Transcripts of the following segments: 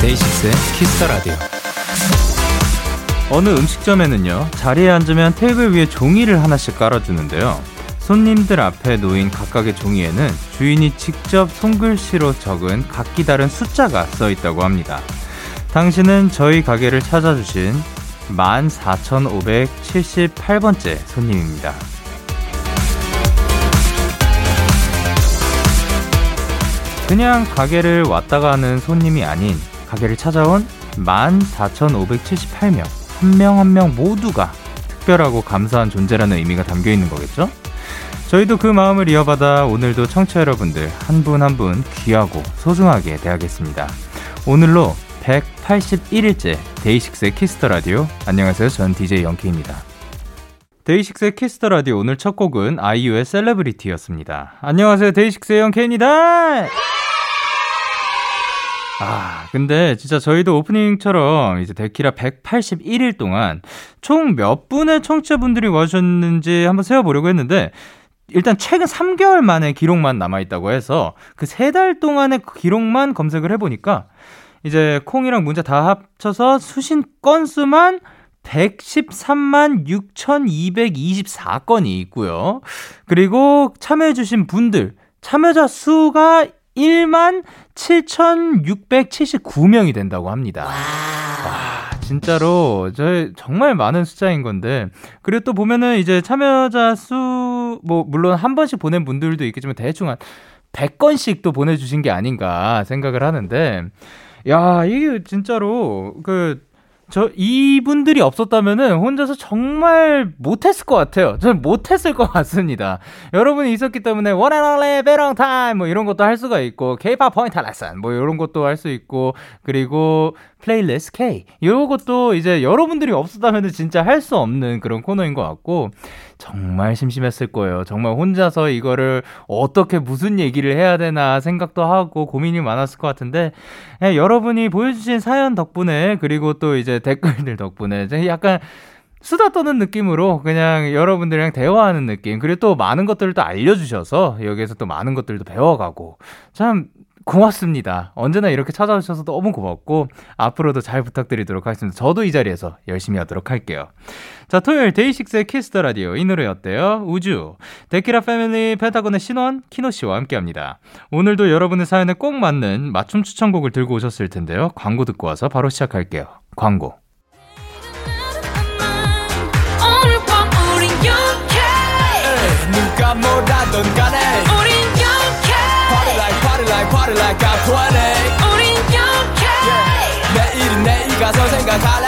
데이식스의 Kiss the Radio. 어느 음식점에는요, 자리에 앉으면 테이블 위에 종이를 하나씩 깔아두는데요. 손님들 앞에 놓인 각각의 종이에는 주인이 직접 손글씨로 적은 각기 다른 숫자가 써 있다고 합니다. 당신은 저희 가게를 찾아주신 14,578번째 손님입니다. 그냥 가게를 왔다 가는 손님이 아닌 가게를 찾아온 14,578명, 한 명 한 명 모두가 특별하고 감사한 존재라는 의미가 담겨 있는 거겠죠? 저희도 그 마음을 이어받아 오늘도 청취자 여러분들 한 분 한 분 귀하고 소중하게 대하겠습니다. 오늘로 181일째 데이식스의 Kiss the Radio. 안녕하세요. 전 DJ 영케이입니다. 데이식스의 Kiss the Radio 오늘 첫 곡은 아이유의 Celebrity였습니다. 안녕하세요. 데이식스의 영케이입니다. 아, 근데 진짜 저희도 오프닝처럼 이제 데키라 181일 동안 총 몇 분의 청취자분들이 와주셨는지 한번 세어보려고 했는데 일단 최근 3개월 만에 기록만 남아있다고 해서 그 세 달 동안의 기록만 검색을 해보니까 이제 콩이랑 문자 다 합쳐서 수신 건수만 113만 6,224건이 있고요. 그리고 참여해주신 분들, 참여자 수가 1만 7,679명이 된다고 합니다. 와, 진짜로, 저 정말 많은 숫자인 건데, 그리고 또 보면은 이제 참여자 수, 뭐, 물론 한 번씩 보낸 분들도 있겠지만, 대충 한 100건씩 또 보내주신 게 아닌가 생각을 하는데, 야, 이게 진짜로, 그, 저 이분들이 없었다면은 혼자서 정말 못했을 것 같아요. 저는 못했을 것 같습니다. 여러분이 있었기 때문에 one and only 베랑 타임 뭐 이런 것도 할 수가 있고 K-pop 포인트 레슨 뭐 이런 것도 할 수 있고 그리고 playlist K 이런 것도 이제 여러분들이 없었다면은 진짜 할 수 없는 그런 코너인 것 같고 정말 심심했을 거예요. 정말 혼자서 이거를 어떻게 무슨 얘기를 해야 되나 생각도 하고 고민이 많았을 것 같은데 예, 여러분이 보여주신 사연 덕분에 그리고 또 이제 댓글들 덕분에 약간 수다 떠는 느낌으로 그냥 여러분들이랑 대화하는 느낌 그리고 또 많은 것들을 또 알려주셔서 여기에서 또 많은 것들도 배워가고 참 고맙습니다. 언제나 이렇게 찾아주셔서 너무 고맙고 앞으로도 잘 부탁드리도록 하겠습니다. 저도 이 자리에서 열심히 하도록 할게요. 자, 토요일 데이식스의 Kiss the Radio 이 노래 어때요? 우리 데키라 패밀리 펜타곤의 신원 키노 씨와 함께합니다. 오늘도 여러분의 사연에 꼭 맞는 맞춤 추천곡을 들고 오셨을 텐데요. 광고 듣고 와서 바로 시작할게요. 광고. 누가 뭐라던 간에 party like I'm 20 우린 영케 yeah. 내일은 내일 가서 생각할래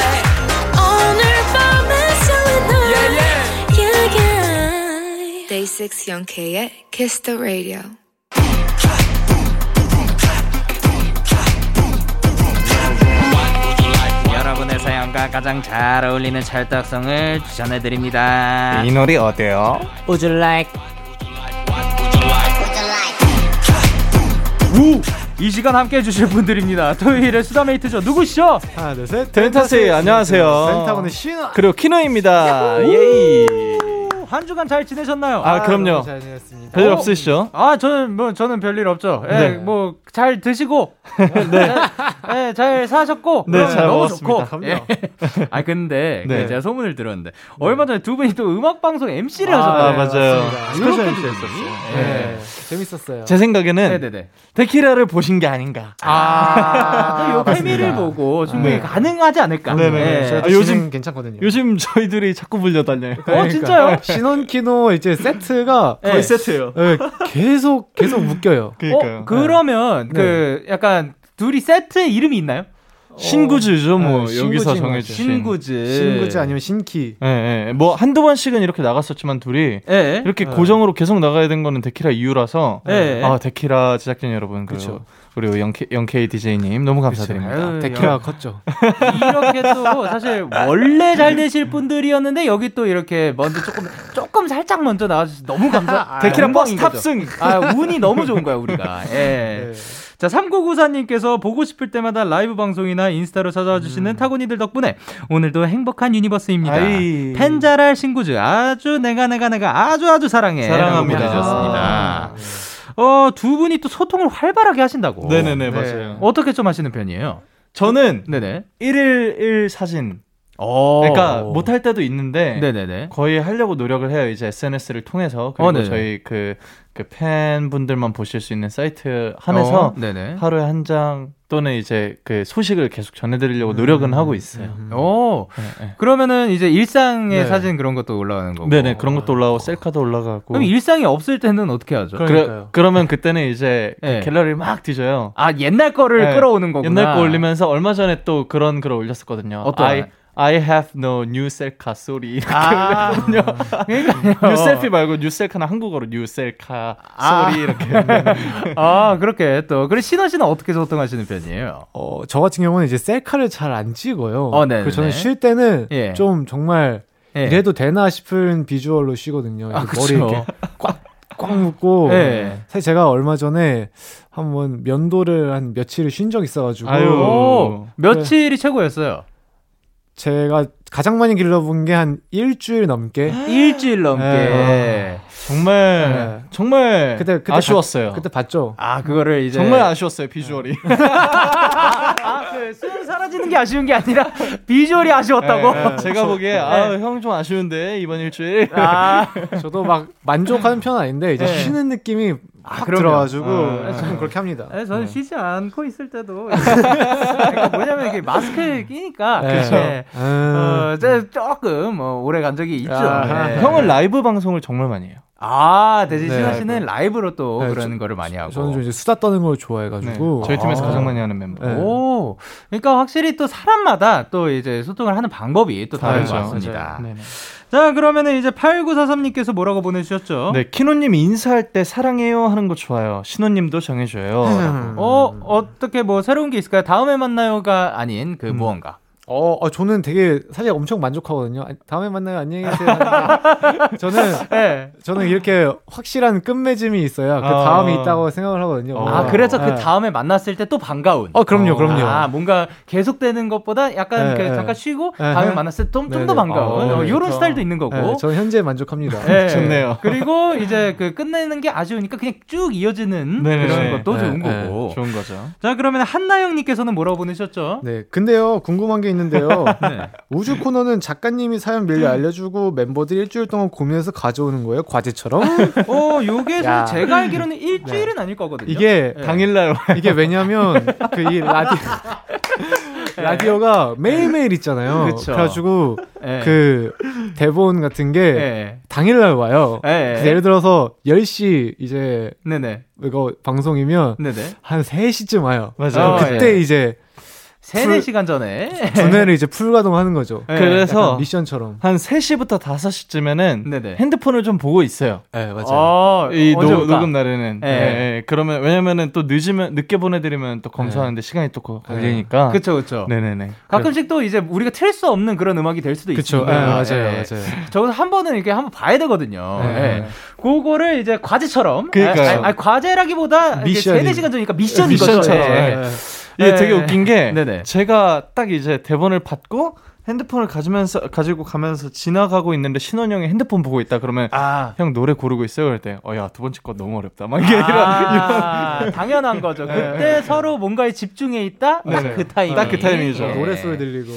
오늘 밤에 설레는 yeah, yeah. yeah, yeah. Day 6 영케의 Kiss the Radio 여러분의 사연과 가장 잘 어울리는 찰떡성을 추천해드립니다. 이 노래 어때요? Would you like? 우! 이 시간 함께 해주실 분들입니다. 토요일에 수다메이트죠. 누구시죠? 하나, 둘, 셋. 덴타스 안녕하세요. 센타곤의 신화. 그리고 키노입니다. 예이. 한 주간 잘 지내셨나요? 아, 그럼요. 너무 잘 지냈습니다. 별일 어? 없으시죠? 아, 저는 뭐 저는 별일 없죠. 예, 네. 뭐잘 드시고, 네, 예, 잘 사셨고, 네, 잘 너무 먹었습니다. 좋고. 그럼요. 예. 아, 근데 그 네. 제가 소문을 들었는데 얼마 전에 두 분이 또 음악 방송 MC를 아, 하셨다고. 아, 맞아요. 스페셜 MC 도 했었어요. 예. 네. 재밌었어요. 제 생각에는 네네네. 데키라를 보신 게 아닌가. 아, 요 맞습니다. 케미를 보고 충분히 네. 가능하지 않을까. 네네. 예. 저도 아, 요즘- 괜찮거든요. 요즘 저희들이 자꾸 불려다녀요. 어, 진짜요? 신원키노 이제 세트가 네. 거의 세트예요. 네, 계속 계속 묶여요. 그러니까요. 어, 그러면 그 약간 둘이 세트 이름이 있나요? 신구즈죠, 뭐 네, 여기서 신구즈인 정해주신. 신구즈. 신구즈 아니면 신키. 예, 예. 뭐 한두 번씩은 이렇게 나갔었지만 둘이 예. 이렇게 네. 고정으로 계속 나가야 된 거는 데키라 이유라서 네. 아 데키라 제작진 여러분 그 그쵸. 우리 영케, 영케이 DJ님 너무 감사드립니다. 아유, 데키라 컸죠. 이렇게 또 사실 원래 잘 되실 분들이었는데 여기 또 이렇게 먼저 조금 조금 살짝 먼저 나와주셔서 너무 감사. 데키라 버스. 탑승. 아 운이 너무 좋은 거야 우리가. 예. 자, 3994님께서 보고 싶을 때마다 라이브 방송이나 인스타로 찾아와 주시는 타고니들 덕분에 오늘도 행복한 유니버스입니다. 아이. 펜자랄 신구즈 아주 내가 내가 내가 아주 아주 사랑해. 사랑합니다. 보내주셨습니다. 어, 두 분이 또 소통을 활발하게 하신다고. 네네네 맞아요. 어떻게 좀 하시는 편이에요? 저는 네네. 1일 1 사진. 어. 그러니까 못 할 때도 있는데 네네네. 거의 하려고 노력을 해요. 이제 SNS를 통해서 그리고 어, 네네. 저희 그, 그 팬분들만 보실 수 있는 사이트 한에서 어, 네네. 하루에 한 장 또는 이제 그 소식을 계속 전해드리려고 노력은 하고 있어요. 오. 네, 네. 그러면은 이제 일상의 네. 사진 그런 것도 올라가는 거고. 네네 그런 것도 올라오고 셀카도 올라가고. 그럼 일상이 없을 때는 어떻게 하죠? 그러. 그러면 그때는 이제 그 네. 갤러리를 막 뒤져요. 아 옛날 거를 네. 끌어오는 거구나. 옛날 거 올리면서 얼마 전에 또 그런 글을 올렸었거든요. 어떤? I, I have no new 셀카 sorry. 이렇게 아. 그러니까요. new selfie 말고 new 셀카는 한국어로 new 셀카 아. sorry 이렇게. 아 그렇게 또 그래 신원 씨는 어떻게 소통하시는 편이에요? 어, 저 같은 경우는 이제 셀카를 잘 안 찍어요. 어, 네네네. 그래서 저는 쉴 때는 예. 좀 정말 예. 이래도 되나 싶은 비주얼로 쉬거든요. 아, 머리. 이렇게 꽉 묶고. 예. 사실 제가 얼마 전에 한번 면도를 한 며칠을 쉰 적 있어가지고 아유. 오, 며칠이 최고였어요. 제가 가장 많이 길러본 게 한 일주일 넘게 일주일 넘게. 네. 정말 네. 정말 그때- 그때 아쉬웠어요. 그때 봤죠. 아 그거를 이제 정말 아쉬웠어요 비주얼이. 아그 수영 사라지는 게 아쉬운 게 아니라 비주얼이 아쉬웠다고. 네, 제가 보기에 아형 좀 아쉬운데 이번 일주일. 아 저도 막 만족하는 편은 아닌데 이제 네. 쉬는 느낌이 확 그럼요. 들어가지고 아. 좀 그렇게 합니다. 네, 저는 쉬지 않고 있을 때도 그러니까 뭐냐면 이게 마스크를 끼니까 네. 네. 음. 어, 이제 조금 뭐 오래 간 적이 있죠. 네. 형은 라이브 방송을 정말 많이 해요. 아 대신 네, 신원 씨는 그- 라이브로 또 네, 그런 저- 거를 많이 하고. 저는 좀 이제 수다 떠는 걸 좋아해가지고 네, 저희 팀에서 아. 가장 많이 하는 멤버. 네. 오, 그러니까 확실히 또 사람마다 또 이제 소통을 하는 방법이 또 다른 것. 같습니다. 자, 그러면은 이제 8943님께서 뭐라고 보내주셨죠? 네, 키노님 인사할 때 사랑해요 하는 거 좋아요. 신호님도 정해줘요. 음. 어, 어떻게 뭐 새로운 게 있을까요? 다음에 만나요가 아닌 그 무언가. 어, 어, 저는 되게 사실 엄청 만족하거든요. 아, 다음에 만나요. 안녕히 계세요. 저는 네. 저는 이렇게 확실한 끝맺음이 있어야 그 아. 다음이 있다고 생각을 하거든요. 아, 그래서 그 네. 다음에 만났을 때 또 반가운. 어, 그럼요, 그럼요. 아, 뭔가 계속되는 것보다 약간 네, 그 네. 잠깐 쉬고 네, 다음에 네. 만났을 때좀더 네, 네. 반가운. 어, 어, 이런 좋다. 스타일도 있는 거고. 네, 저는 현재 만족합니다. 네. 좋네요. 그리고 이제 그 끝내는 게 아쉬우니까 그냥 쭉 이어지는. 그런 것도 네, 좋은 네. 거고. 좋은 거죠. 자, 그러면 한나영님께서는 뭐라고 보내셨죠? 네, 근데요 궁금한 게 있는데요. 네. 우주 코너는 작가님이 사연 밀리 알려주고 멤버들이 일주일 동안 고민해서 가져오는 거예요, 과제처럼. 어, 요게 야. 제가 알기로는 일주일은 아닐 거거든요. 이게 네. 당일날 이게 왜냐면 그 이 라디오 라디오가 매일매일 있잖아요. 그쵸. 그래가지고 네. 그 대본 같은 게 네. 당일날 와요. 네. 예를 들어서 10시 이제 네네. 이거 방송이면 네네. 한 3시쯤 와요. 맞아요. 어, 그때 예. 이제 세네 풀- 시간 전에. 두뇌를 이제 풀가동하는 거죠. 네. 그래서 미션처럼. 한 3시부터 5시쯤에는 네네. 핸드폰을 좀 보고 있어요. 네, 맞아요. 어, 이 노? 녹음 날에는. 네. 예, 예. 그러면 왜냐면은 또 늦으면 늦게 보내 드리면 또 검수하는데 시간이 또 거- 걸리니까. 그쵸, 그쵸. 네네 네. 가끔씩 또 이제 우리가 틀 수 없는 그런 음악이 될 수도. 있습니다. 네, 맞아요, 예. 맞아요. 저도 한 번은 이렇게 한번 봐야 되거든요. 네. 예. 그거를 이제 과제처럼. 아니, 아니, 과제라기보다 이게 미션이- 세네 시간 전이니까 미션인 미션처럼. 예. 네. 이게 네. 되게 웃긴 게 네네. 제가 딱 이제 대본을 받고 핸드폰을 가지면서 가지고 가면서 지나가고 있는데 신원 형이 핸드폰 보고 있다 그러면 아. 형 노래 고르고 있어요 그럴 때어야 두 번째 거 너무 어렵다 막 이게 이런 아, 당연한 거죠. 그때 서로 뭔가에 집중해 있다. 딱 네네. 그 타이밍. 딱 그 타이밍이죠. 예. 노래 소리 들리고.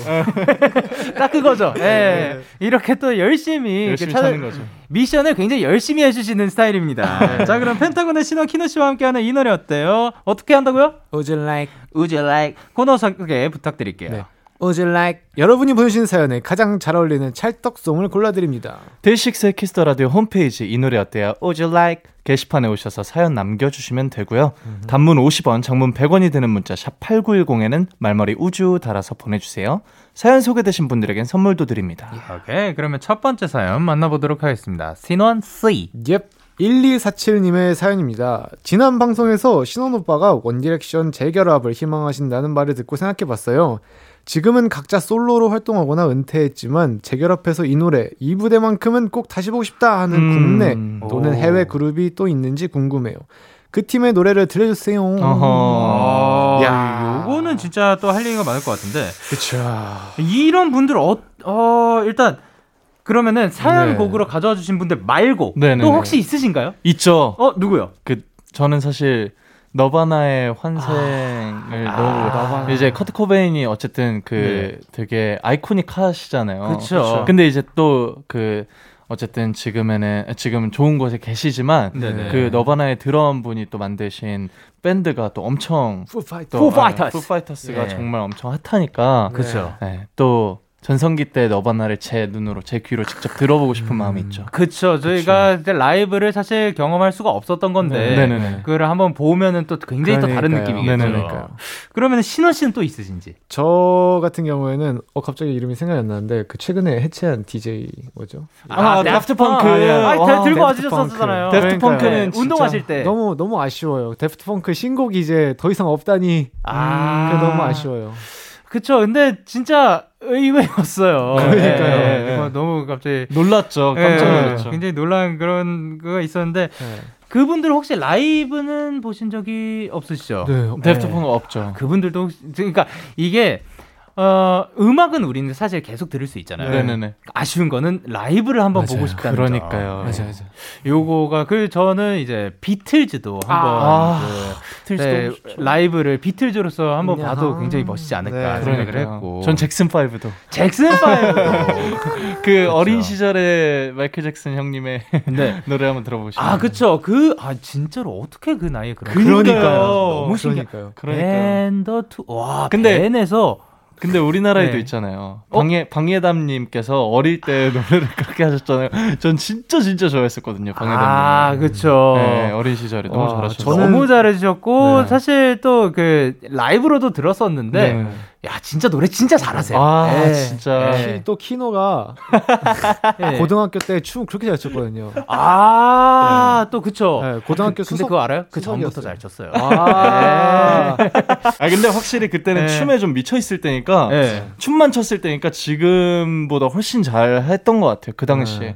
딱 그거죠. 예. 이렇게 또 열심히, 열심히 찾아- 찾는 거죠. 미션을 굉장히 열심히 해주시는 스타일입니다. 자, 그럼 펜타곤의 신원 키노 씨와 함께하는 이 노래 어때요? 어떻게 한다고요? Would you like? Would you like 코너 소개 부탁드릴게요. 네. Would you like? 여러분이 보내주신 사연에 가장 잘 어울리는 찰떡송을 골라드립니다. 데이식스의 Kiss the Radio 홈페이지 이 노래 어때요? Would you like? 게시판에 오셔서 사연 남겨주시면 되고요. 단문 50원, 장문 100원이 드는 문자 샵 #8910에는 말머리 우주 달아서 보내주세요. 사연 소개되신 분들에겐 선물도 드립니다. 오케이. 그러면 첫 번째 사연 만나보도록 하겠습니다. 신원 C. Yep. 1247님의 사연입니다. 지난 방송에서 신원 오빠가 원디렉션 재결합을 희망하신다는 말을 듣고 생각해 봤어요. 지금은 각자 솔로로 활동하거나 은퇴했지만 재결합해서 이 노래 이 무대만큼은 꼭 다시 보고 싶다 하는 음. 국내 또는 해외 그룹이 또 있는지 궁금해요. 그 팀의 노래를 들려주세요. 어허. 아, 야. 요거는 진짜 또 할 얘기가 많을 것 같은데 그쵸. 이런 분들 어, 어 일단 그러면은 사연 네. 곡으로 가져와 주신 분들 말고 네네네. 또 혹시 있으신가요? 있죠. 어 누구요? 그 저는 사실 너바나의 환생을 아, 너무 너바나. 이제 커트 코베인이 어쨌든 그 네. 되게 iconic 하시잖아요. 그쵸. 근데 이제 또 그 어쨌든 지금에는 지금 좋은 곳에 계시지만 네네. 그 너바나의 드럼 분이 또 만드신 밴드가 또 엄청 푸파이터. 또 Foo Fighters. 아, 푸파이터스가 예. 정말 엄청 핫하니까 그쵸. 네, 또 전성기 때 너바나를 제 눈으로 제 귀로 직접 들어보고 싶은 마음이 있죠. 그쵸. 저희가 이제 라이브를 사실 경험할 수가 없었던 건데 네. 네네네. 그걸 한번 보면은 또 굉장히 또 다른 그러니까요. 느낌이겠죠. 네네네. 그러면 신원 씨는 또 있으신지? 저 같은 경우에는 어 갑자기 이름이 생각이 안 나는데 그 최근에 해체한 DJ 뭐죠? 아, 다프트 펑크. 아, 예. 아, 와, 들고 와주셨었잖아요. 펑크. 데프트 그러니까요. 펑크는 네, 진짜 운동하실 때. 너무 너무 아쉬워요. 데프트 펑크 신곡이 이제 더 이상 없다니. 아. 그게 너무 아쉬워요. 그쵸. 근데 진짜 의외였어요. 그러니까요. 예, 네. 그거 너무 갑자기 놀랐죠. 깜짝 예, 놀랐죠. 굉장히 놀란 그런 거가 있었는데 네. 그분들 혹시 라이브는 보신 적이 없으시죠? 네. 데프트 펑크 없죠. 그분들도 혹시, 그러니까 이게 어 음악은 우리는 사실 계속 들을 수 있잖아요. 네네네. 아쉬운 거는 라이브를 한번 맞아요. 보고 싶다는 그러니까요. 점. 맞아 맞아. 요거가 그 저는 이제 비틀즈도 한번 아, 그, 네, 라이브를 비틀즈로서 한번 야하. 봐도 굉장히 멋있지 않을까 네. 생각을 그러니까요. 했고. 전 잭슨 5도. 잭슨 파이브. 그 어린 시절에 마이클 잭슨 형님의 네. 노래 한번 들어보시죠. 아 그쵸. 그 아 진짜로 어떻게 그 나이에 그런 그러니까요. 너무 신기해. 그러니까요. 그러니까요. Ben, the two. 와. 근데- Ben에서 근데 우리나라에도 네. 있잖아요. 방해 방해담님께서 어릴 때 노래를 그렇게 하셨잖아요. 전 진짜 진짜 좋아했었거든요. 방해담님. 아 그쵸. 네, 어린 시절에 너무 와, 잘하셨어요. 너무 잘해주셨고 네. 사실 또 그 라이브로도 들었었는데 네. 야 진짜 노래 진짜 잘하세요. 아, 네. 진짜. 네. 키- 또 키노가 네. 고등학교 때 춤 그렇게 잘 췄거든요. 아또 그쵸. 네, 고등학교 근데 수석 그거 알아요? 그 전부터. 잘 쳤어요. 아, 아 근데 확실히 그때는 네. 춤에 좀 미쳐 있을 때니까 네. 춤만 췄을 때니까 지금보다 훨씬 잘 했던 것 같아요. 그 당시에.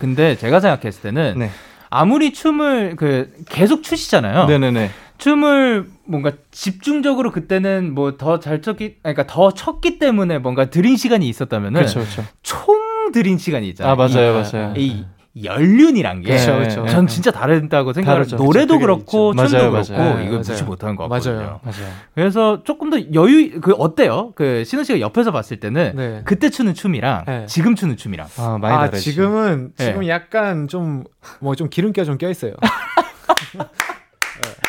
근데 제가 생각했을 때는 네. 아무리 춤을 그 계속 추시잖아요. 네네네. 춤을 뭔가 집중적으로 그때는 뭐 더잘 아니, 그러니까 더 췄기 때문에 뭔가 들인 시간이 있었다면은 그렇죠, 그렇죠. 총 들인 시간이 있잖아요. 아 맞아요, 이, 맞아요. 이 연륜이란 게. 그쵸, 그쵸. 전 진짜 다르다고 생각해요. 다르죠. 노래도 그쵸, 그렇고 있죠. 춤도 맞아요, 그렇고 맞아요. 이거 네, 무시 맞아요. 못하는 것 맞아요. 같거든요. 맞아요. 그래서 조금 더 여유 그 어때요? 그 신우 씨가 옆에서 봤을 때는 네. 그때 추는 춤이랑 네. 지금 추는 춤이랑 아 많이 아 다르죠. 지금은 네. 지금 약간 좀뭐 좀 기름기가 좀 껴 있어요.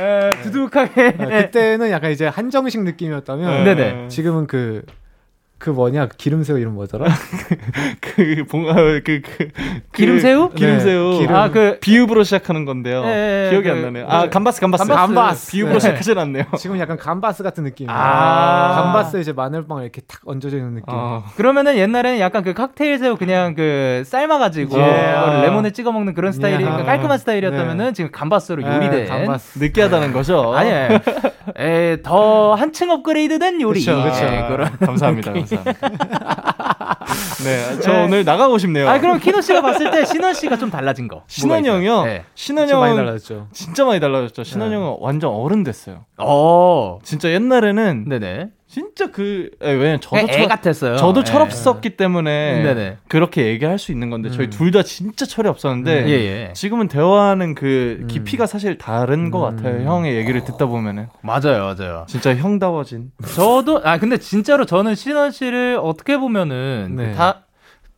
에, 두둑하게 네, 그때는 약간 이제 한정식 느낌이었다면 네네. 지금은 그 그 뭐냐 기름새우 이름 뭐더라? 그 봉아 그그 그, 기름새우? 기름새우. 네, 기름. 아, 그 비읍으로 시작하는 건데요. 예, 예, 기억이 그, 안 나네요. 아 네. 감바스 감바스 감바스. 감바스. 비읍으로 네. 시작하진 않네요. 지금 약간 감바스 같은 느낌. 아. 감바스에 이제 마늘빵 이렇게 탁 얹어져 있는 느낌. 어. 그러면은 옛날에는 약간 그 칵테일 새우 그냥 그 삶아 가지고 예. 그거를 레몬에 찍어 먹는 그런 스타일이 예. 그러니까 깔끔한 스타일이었다면은 지금 감바스로 네, 요리된 감바스. 느끼하다는 거죠. 아니에요. 에, 더 한층 업그레이드된 요리. 그쵸, 그쵸. 예, 그런. 감사합니다. 감사합니다. 네, 저 네. 오늘 나가고 싶네요. 아 그럼 키노 씨가 봤을 때 신원 씨가 좀 달라진 거. 신원? 형이요. 네. 신원 진짜 많이 형은 달라졌죠. 진짜 많이 달라졌죠. 신원 네. 형은 완전 어른 됐어요. 어. 진짜 옛날에는 네네. 진짜 그 에, 왜냐면 저도 애, 철- 같았어요. 저도 예. 철없었기 때문에 네네. 그렇게 얘기할 수 있는 건데 저희 음. 둘다 진짜 철이 없었는데 예, 예. 지금은 대화하는 그 음. 깊이가 사실 다른 것 음. 같아요. 형의 얘기를 듣다 보면은 맞아요, 맞아요. 진짜 형다워진. 저도 아 근데 진짜로 저는 신원 씨를 어떻게 보면은 네. 다.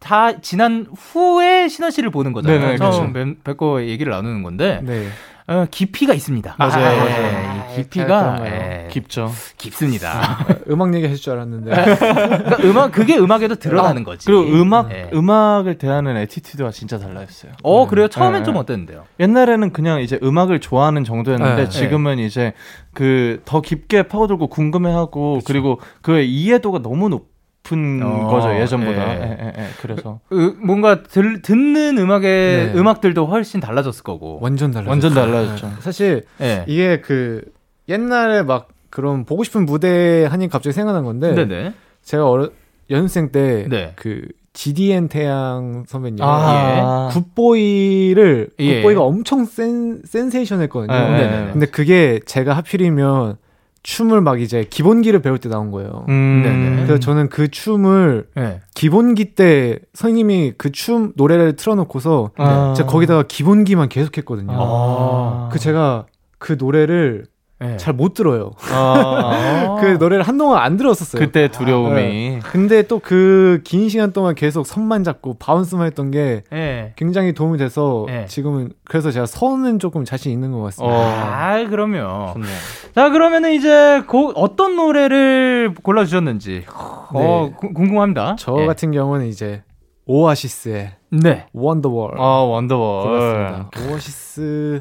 다 지난 후에 신원 씨를 보는 거잖아요. 네네, 처음 그렇죠. 뵙- 뵙고 얘기를 나누는 건데 네. 어, 깊이가 있습니다. 맞아요, 예, 맞아요. 이 깊이가 그런가요? 예, 깊죠. 깊습니다. 음악 얘기 하실 줄 알았는데. 그러니까 음악 그게 음악에도 드러나는 거지. 그리고 음악 예. 음악을 대하는 attitude가 진짜 달라졌어요. 어 그래요? 처음엔 네. 좀 어땠는데요? 옛날에는 그냥 이제 음악을 좋아하는 정도였는데 네. 지금은 이제 그 더 깊게 파고들고 궁금해하고 그리고 그의 이해도가 너무 높은 높은 어, 거죠 예전보다. 예. 예, 예, 예. 그래서 으, 뭔가 들, 듣는 음악의 네. 음악들도 훨씬 달라졌을 거고. 완전 달라. 완전 달라졌죠. 사실 예. 이게 그 옛날에 막 그런 보고 싶은 무대 하니 갑자기 생각난 건데 네네. 제가 어려 연습생 때 네. 그 GDN 태양 선배님 아. 굿보이를 예. 굿보이가 엄청 센 센세이션했거든요. 네, 네, 네. 근데 그게 제가 하필이면 춤을 막 이제 기본기를 배울 때 나온 거예요. 음. 네네. 그래서 저는 그 춤을 예. 기본기 때 선생님이 그 춤 노래를 틀어놓고서 아. 제가 거기다가 기본기만 계속했거든요. 아. 그 제가 그 노래를 예. 잘못 들어요. 아. 그 노래를 한동안 안 들었었어요. 그때 두려움이 네. 근데 또 그 긴 시간 동안 계속 손만 잡고 바운스만 했던 게 예. 굉장히 도움이 돼서 네. 지금은 그래서 제가 선은 조금 자신 있는 것 같습니다. 어. 아, 그럼요. 좋네요. 자, 그러면은 이제 곡 어떤 노래를 골라 주셨는지 어, 구- 궁금합니다. 저 예. 같은 경우는 이제 오아시스의 네. 원더월 아 원더월. 골랐습니다. 오아시스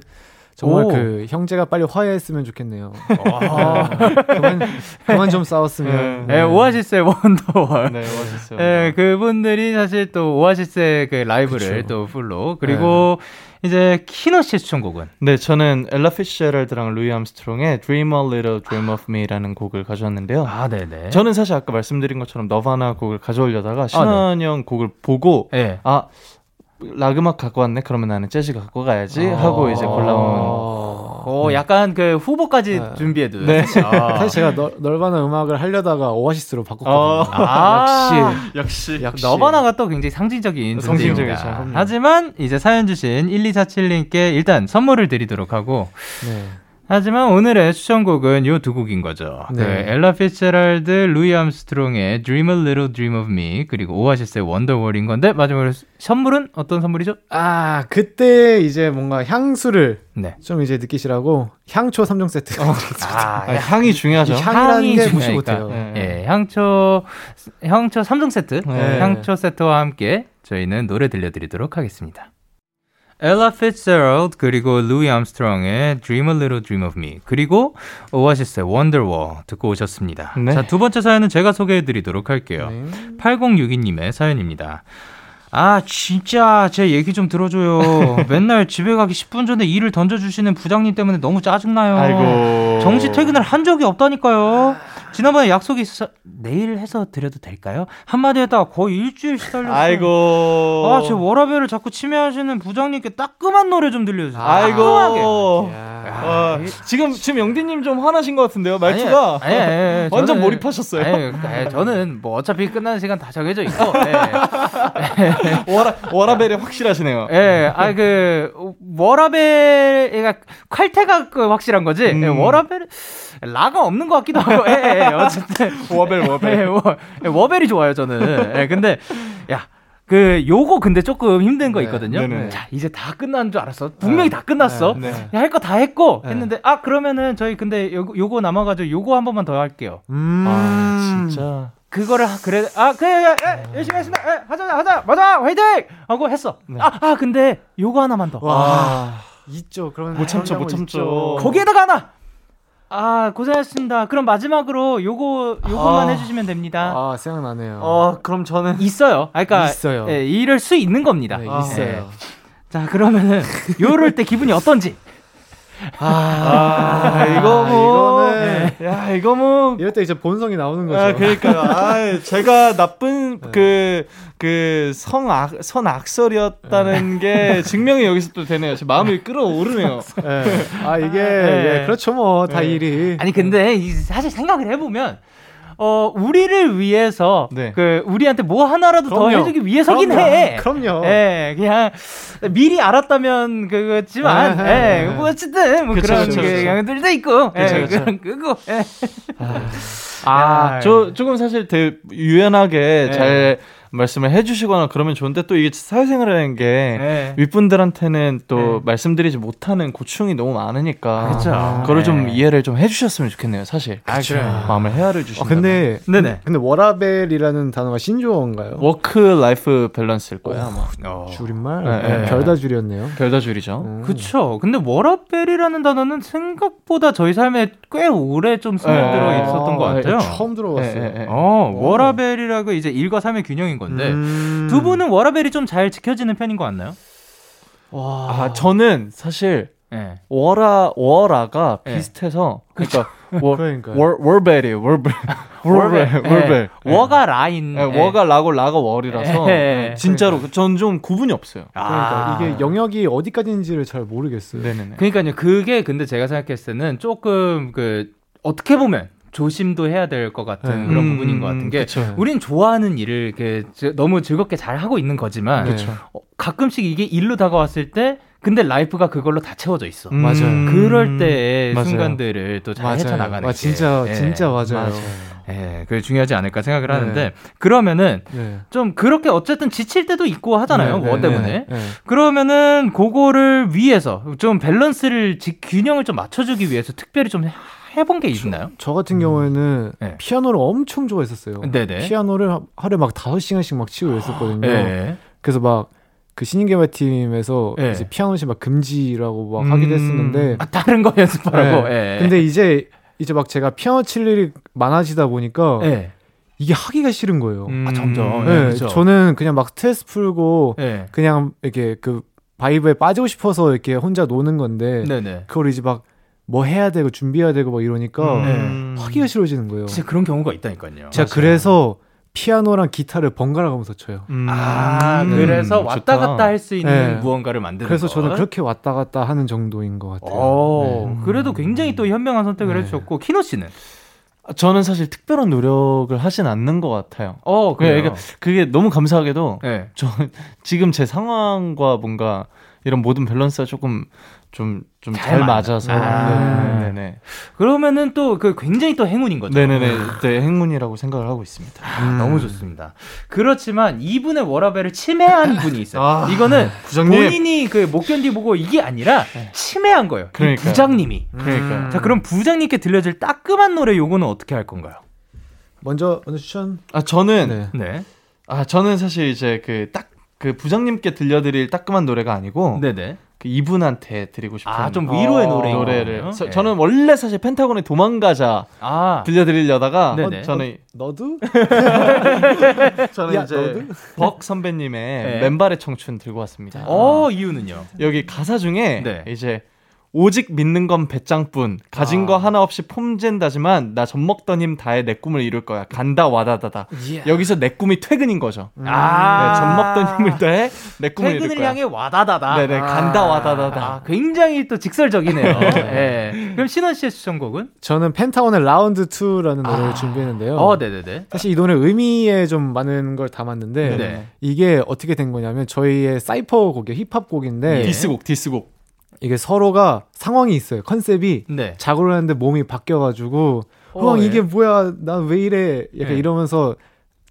정말 오. 그 형제가 빨리 화해했으면 좋겠네요. 아. 그만 그만 좀 싸웠으면. 네. 예, 오아시스의 원더월. 네 멋있어요. 예, 그분들이 사실 또 오아시스의 그 라이브를 그쵸. 또 풀로 그리고 이제 키노 씨의 추천곡은 네, 저는 엘라 피츠제럴드랑 루이 암스트롱의 Dream a Little Dream of Me라는 곡을 가져왔는데요. 아, 네, 네. 저는 사실 아까 말씀드린 것처럼 너바나 곡을 가져오려다가 신원 형 곡을 보고 예. 아 락음악 갖고 왔네. 그러면 나는 재즈 갖고 가야지 하고 이제 골라온. 어. 오, 약간 그 후보까지 네. 준비해도. 네. 아. 사실 제가 너, 너바나 음악을 하려다가 오아시스로 바꿨거든요. 어. 아. 역시 역시 너바나가 또 굉장히 상징적인 상징적이죠. 존재입니다. 그럼요. 하지만 이제 사연 주신 1247님께 일단 선물을 드리도록 하고 네. 하지만 오늘의 추천곡은 요 두 곡인 거죠. 네. 그 엘라 피츠제럴드, 루이 암스트롱의 Dream a Little Dream of Me 그리고 오아시스의 Wonderwall인 건데 마지막으로 선물은 어떤 선물이죠? 아 그때 이제 뭔가 향수를 네. 좀 이제 느끼시라고 향초 3종 세트. 아, 아, 향이 중요하죠. 향이라는 향이 게 무시 중요하니까. 못해요. 네. 예, 향초 향초 3종 세트, 네. 향초 세트와 함께 저희는 노래 들려드리도록 하겠습니다. 엘라 피츠제럴드 그리고 루이 암스트롱의 Dream a Little Dream of Me 그리고 오아시스의 Wonderwall 듣고 오셨습니다. 네. 자, 두 번째 사연은 제가 소개해드리도록 할게요. 네. 8062님의 사연입니다. 아, 진짜 제 얘기 좀 들어줘요. 맨날 집에 가기 10분 전에 일을 던져주시는 부장님 때문에 너무 짜증나요. 아이고. 정시 퇴근을 한 적이 없다니까요. 지난번에 약속이 있어서 내일 해서 드려도 될까요? 한마디 했다가 거의 일주일 시달렸어요. 아이고. 아, 제 워라밸을 자꾸 침해하시는 부장님께 따끔한 노래 좀 들려주세요. 아이고. 와, 지금 지금 영디님 좀 화나신 것 같은데요. 말투가 아니, 아니, 아니, 아니, 완전 저는- 몰입하셨어요. 아니, 아니, 저는 뭐 어차피 끝나는 시간 다 정해져 있고. 예. 워라 워라밸이 확실하시네요. 예, 아, 그, 워라밸, 그러니까 칼퇴가 그 확실한 거지. 음. 예, 워라밸, 라가 없는 것 같기도 하고, 예, 예, 어쨌든. 워밸 워밸. 예, 워, 예, 워밸이 좋아요, 저는. 예, 근데, 야, 그, 요거 근데 조금 힘든 거 네, 있거든요. 네네. 자, 이제 다 끝난 줄 알았어. 분명히 다 끝났어. 네. 할거 다 했고, 네. 했는데, 아, 그러면은 저희 근데 요거, 요거 남아가지고 요거 한 번만 더 할게요. 음. 아 진짜. 그거를 하- 그래 아 그래 예, 예, 열심히 했습니다 예, 하자 하자 맞아 화이팅 하고 했어 네. 아, 아 근데 요거 하나만 더 와. 있죠. 그런 못 참죠, 못 참죠. 거기에다가 하나 아 고생하셨습니다 그럼 마지막으로 요거 요거만 아. 해주시면 됩니다 아 생각나네요. 어 그럼 저는 있어요 아, 그러니까 있어요. 예, 이럴 수 있는 겁니다 네, 아. 있어요. 자 그러면은 요럴 때 기분이 어떤지 아 이거 뭐. 이거는- 야 이거 뭐. 이럴 때 이제 본성이 나오는 거죠. 아, 그러니까요. 아, 제가 나쁜 그, 그 성악, 선악설이었다는 게 증명이 여기서 또 되네요. 제 마음이 끌어오르네요. 예. 아 이게 네. 예, 그렇죠 뭐 다 네. 일이. 아니 근데 이- 사실 생각을 해보면 어 우리를 위해서 네. 그 우리한테 뭐 하나라도 더 그럼요. 해주기 위해서긴 그럼요. 해. 그럼요. 예, 그냥 미리 알았다면 그거지만, 아, 예, 아, 뭐 어쨌든 뭐 그쵸, 그런 그쵸, 그 그쵸. 경향들도 있고, 그쵸, 예, 그쵸. 그런 그거, 예. 아, 저 조금 사실 되게 유연하게 네. 잘 말씀을 해주시거나 그러면 좋은데 또 이게 사회생활이라는 게 네. 윗분들한테는 또 네. 말씀드리지 못하는 고충이 너무 많으니까 그쵸. 그걸 좀 네. 이해를 좀 해주셨으면 좋겠네요 사실 아, 그래요. 마음을 헤아려 아, 주신다 근데 네네. 근데 워라밸이라는 단어가 신조어인가요? work life balance일 거예요 아마 어. 줄임말? 네, 네, 네. 별다 줄이었네요. 별다 줄이죠 음. 그쵸. 근데 워라밸이라는 단어는 생각보다 저희 삶에 꽤 오래 좀 스며들어 네. 있었던 것 아, 같아요. 처음 들어봤어요. 네, 네, 네. 어, 워라밸이라고 이제 일과 삶의 균형인 건데 음. 두 분은 워라밸이 좀 잘 지켜지는 편인 것 같나요? 아 저는 사실 네. 워라 워라가 네. 비슷해서 그러니까 워 그러니까요. 월 월벨이에요 월벨 월벨 월벨 네. 워가 라인. 네, 네. 워가 라고 라가 월이라서 네. 진짜로 전좀 구분이 없어요. 그러니까 아. 이게 영역이 어디까지인지를 잘 모르겠어요. 네네네. 그러니까요. 그게 근데 제가 생각했을 때는 조금 그 어떻게 보면 조심도 해야 될 것 같은 네. 그런 음, 부분인 것 같은 게 그쵸. 우린 좋아하는 일을 이렇게 저- 너무 즐겁게 잘 하고 있는 거지만 네. 어, 가끔씩 이게 일로 다가왔을 때 근데 life가 그걸로 다 채워져 있어. 음, 맞아요. 그럴 때의 맞아요. 순간들을 또 잘 헤쳐 나가는 아, 게 진짜 예. 진짜 맞아요. 예, 그게 중요하지 않을까 생각을 네. 하는데 그러면은 네. 좀 그렇게 어쨌든 지칠 때도 있고 하잖아요. 네, 뭐 네, 때문에. 네. 그러면은 그거를 위해서 좀 밸런스를 지- 균형을 좀 맞춰 주기 위해서 특별히 좀 해- 해본 게 있나요? 저 같은 경우에는 네. 피아노를 엄청 좋아했었어요. 네네. 피아노를 하- 하루에 막 다섯 시간씩 막 치고 있었거든요. 예. 그래서 막 그 신인개발 팀에서 네. 이제 피아노 시막 금지라고 막 음. 하기도 했었는데 아, 다른 거 연습하라고. 네. 예. 근데 이제 이제 막 제가 피아노 칠 일이 많아지다 보니까 예. 이게 하기가 싫은 거예요. 음, 아, 점점. 네, 네, 그쵸. 저는 그냥 막 스트레스 풀고 예. 그냥 이렇게 그 바이브에 빠지고 싶어서 이렇게 혼자 노는 건데 네네. 그걸 이제 막 뭐 해야 되고 준비해야 되고 막 이러니까 음. 하기가 싫어지는 거예요. 진짜 그런 경우가 있다니까요. 제가 그래서 피아노랑 기타를 번갈아 가면서 쳐요. 음. 아, 음, 그래서 왔다. 갔다 할 수 있는 네. 무언가를 만드는 그래서 것. 저는 그렇게 왔다 갔다 하는 정도인 것 같아요. 어, 네. 그래도 굉장히 또 현명한 선택을 네. 해주셨고 키노 씨는 저는 사실 특별한 노력을 하진 않는 것 같아요. 어 그래요? 그래요. 그게 너무 감사하게도 네. 저 지금 제 상황과 뭔가 이런 모든 밸런스가 조금 좀 좀잘잘 맞아. 맞아서 아. 네네네 그러면은 또 그 굉장히 또 행운인 거죠. 네네네 네, 행운이라고 생각을 하고 있습니다. 아, 너무 좋습니다. 그렇지만 이분의 워라벨을 침해한 분이 있어요. 아, 이거는 부장님. 본인이 그 못 견디보고 이게 아니라 침해한 거예요. 이 그러니까요. 부장님이. 그러니까요. 자, 그럼 부장님께 들려줄 따끔한 노래 요거는 어떻게 할 건가요? 먼저 먼저 추천. 아 저는 네. 네. 아 저는 사실 이제 그 딱 그 부장님께 들려드릴 따끔한 노래가 아니고 네네. 그 이분한테 드리고 싶은 아, 좀 위로의 어, 노래인 노래를 거군요. 서- 네. 저는 원래 사실 펜타곤의 도망가자 아. 들려드리려다가 네네. 어, 저는 너도? 저는 야, 이제 너도? 벅 선배님의 네. 맨발의 청춘 들고 왔습니다. 어, 이유는요? 여기 가사 중에 네. 이제 오직 믿는 건 배짱뿐 가진 아. 거 하나 없이 폼 잰다지만 나 젖먹던 힘 다해 내 꿈을 이룰 거야 간다 와다다다 여기서 내 꿈이 퇴근인 거죠 아. 네, 젖먹던 힘을 다해 내 꿈을 이룰 퇴근을 거야 향해 와다다다. 네네 아. 간다 와다다다 아, 굉장히 또 직설적이네요. 예. 그럼 신원 씨의 추천곡은? 저는 펜타곤의 라운드 2라는 노래를 준비했는데요. 어, 네네네. 사실 이 노래 의미에 좀 많은 걸 담았는데 네. 이게 어떻게 된 거냐면 저희의 사이퍼 곡이 힙합 곡인데 예. diss곡 diss곡 이게 서로가 상황이 있어요. 컨셉이 네. 자고를 하는데 몸이 바뀌어가지고 어, 형 예. 이게 뭐야 나왜 이래 약간 예. 이러면서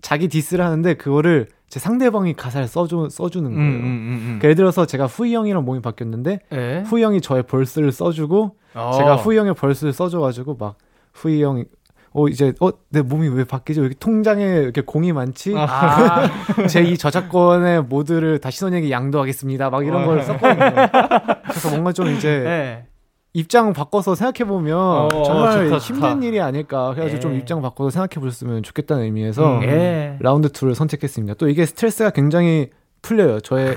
자기 디스를 하는데 그거를 제 상대방이 가사를 써주, 써주는 음, 거예요. 음, 음, 음. 그러니까 예를 들어서 제가 후이 형이랑 몸이 바뀌었는데 예. 후이 형이 저의 벌스를 써주고 어. 제가 후이 형의 벌스를 써줘가지고 막 후이 형이 어 이제 어 내 몸이 왜왜 이렇게 통장에 이렇게 공이 많지 아, 제 이 저작권의 모드를 다시 선에게 양도하겠습니다 막 이런 걸 썼거든요 그래서 뭔가 좀 이제 예. 입장 바꿔서 생각해 보면 어, 정말 좋다, 힘든 좋다. 일이 아닐까 그래가지고 예. 좀 입장 바꿔서 생각해 보셨으면 좋겠다는 의미에서 음, 예. 라운드 2를 선택했습니다 또 이게 스트레스가 굉장히 풀려요 저의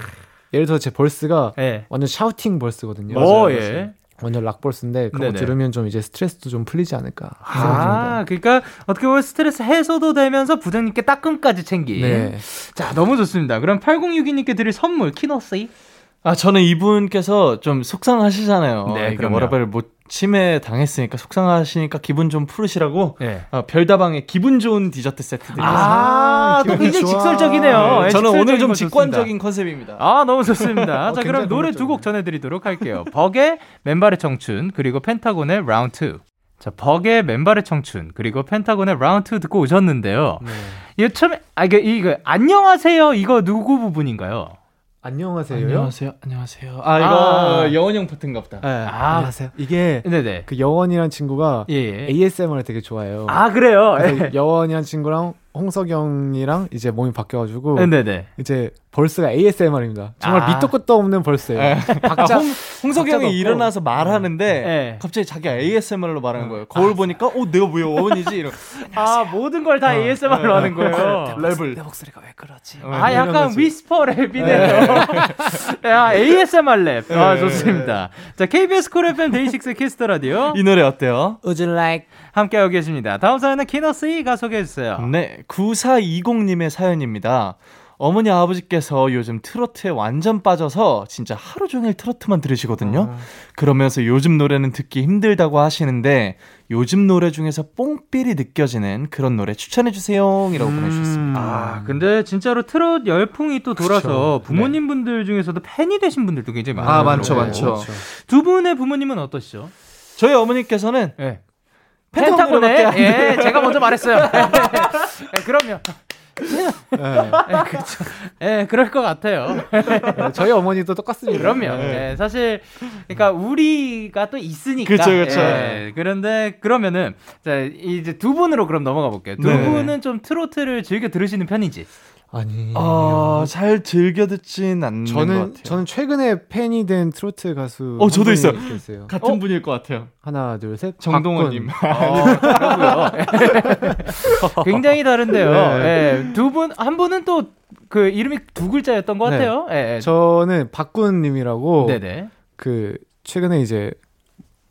예를 들어 제 verse가 예. 완전 shouting verse거든요 오, 예. 완전 락 verse인데 그거 네네. 들으면 좀 이제 스트레스도 좀 풀리지 않을까. 아, 그러니까 어떻게 보면 스트레스 해소도 되면서 부장님께 따끔까지 챙긴. 네. 자, 너무 좋습니다. 그럼 8062님께 드릴 선물 키노 씨. 아 저는 이분께서 좀 속상하시잖아요 네, 이게 그럼요. 워라밸을 못 침해 당했으니까 속상하시니까 기분 좀 풀으시라고 예. 어, 별다방의 기분 좋은 디저트 세트 드리겠습니다 아, 또 굉장히 좋아. 직설적이네요. 네, 예, 저는 오늘 직설적인 좀거 직관적인 컨셉입니다. 아, 너무 좋습니다. 어, 자, 그럼 노래 두. 곡 전해드리도록 할게요. 벅의 맨발의 청춘, 그리고 펜타곤의 라운드 2. 자, 벅의 맨발의 청춘, 그리고 펜타곤의 라운드 2 듣고 오셨는데요. 네. 이거 처음에, 아, 이거, 이거, 안녕하세요. 이거 누구 부분인가요? 안녕하세요. 안녕하세요. 안녕하세요. 아, 이거 아. 여원 형 파트인가 보다. 네, 아, 안녕하세요. 이게 네네. 그 여원이란 친구가 예, 예. ASMR을 되게 좋아해요. 아, 그래요? 예. 여원이란 친구랑 홍석영이랑 이제 몸이 바뀌어가지고 네네. 이제 벌스가 ASMR입니다. 정말 아. 밑도 끝도 없는 벌스예요. 네. 각자 홍, 홍석영이 일어나서 말하는데 네. 갑자기 자기가 ASMR로 말하는 거예요. 거울 아. 보니까 어 내가 왜 어원이지? 이러. 아 모든 걸다 어. ASMR로 네. 하는 거예요. 랩을 내 목소리가 왜 그러지? 어, 아 약간 whisper 랩이네요. 네. 야 ASMR 랩. 아 좋습니다. 자 KBS 쿨 FM 데이식스 키스 더 라디오 이 노래 어때요? Would you like 함께하고 계십니다. 다음 사연은 키노 씨가 소개해주세요. 네, 9420님의 사연입니다. 어머니 아버지께서 요즘 트로트에 완전 빠져서 진짜 하루 종일 트로트만 들으시거든요. 아. 그러면서 요즘 노래는 듣기 힘들다고 하시는데 요즘 노래 중에서 뽕삘이 느껴지는 그런 노래 추천해 주세요. 이라고 음. 보내주셨습니다. 아, 근데 진짜로 트롯 열풍이 또 돌아서 그쵸. 부모님 분들 중에서도 팬이 되신 분들도 굉장히 많아요. 아, 많죠, 많죠. 두 분의 부모님은 어떠시죠? 저희 어머니께서는 네. 펜타곤에 예, 제가 먼저 말했어요. 예, 그럼요. 예, 그렇죠. 예, 그럴 것 같아요. 네, 저희 어머니도 똑같습니다. 그럼요. 네. 예, 사실, 그러니까 우리가 또 있으니까. 그렇죠, 그렇죠. 예, 그런데 그러면은 자 이제 두 분으로 그럼 넘어가 볼게요. 두 네. 분은 좀 트로트를 즐겨 들으시는 편인지. 아니. 아, 잘 즐겨 듣진 않는 저는, 것 같아요. 저는 최근에 팬이 된 트로트 가수. 어, 저도 있어요. 있어요. 같은 어? 분일 것 같아요. 하나, 둘, 셋. 정동원님. 아, 굉장히 다른데요. 네. 네. 두 분, 한 분은 또 그 이름이 두 글자였던 것 네. 같아요. 네. 저는 박군님이라고. 네네. 그, 최근에 이제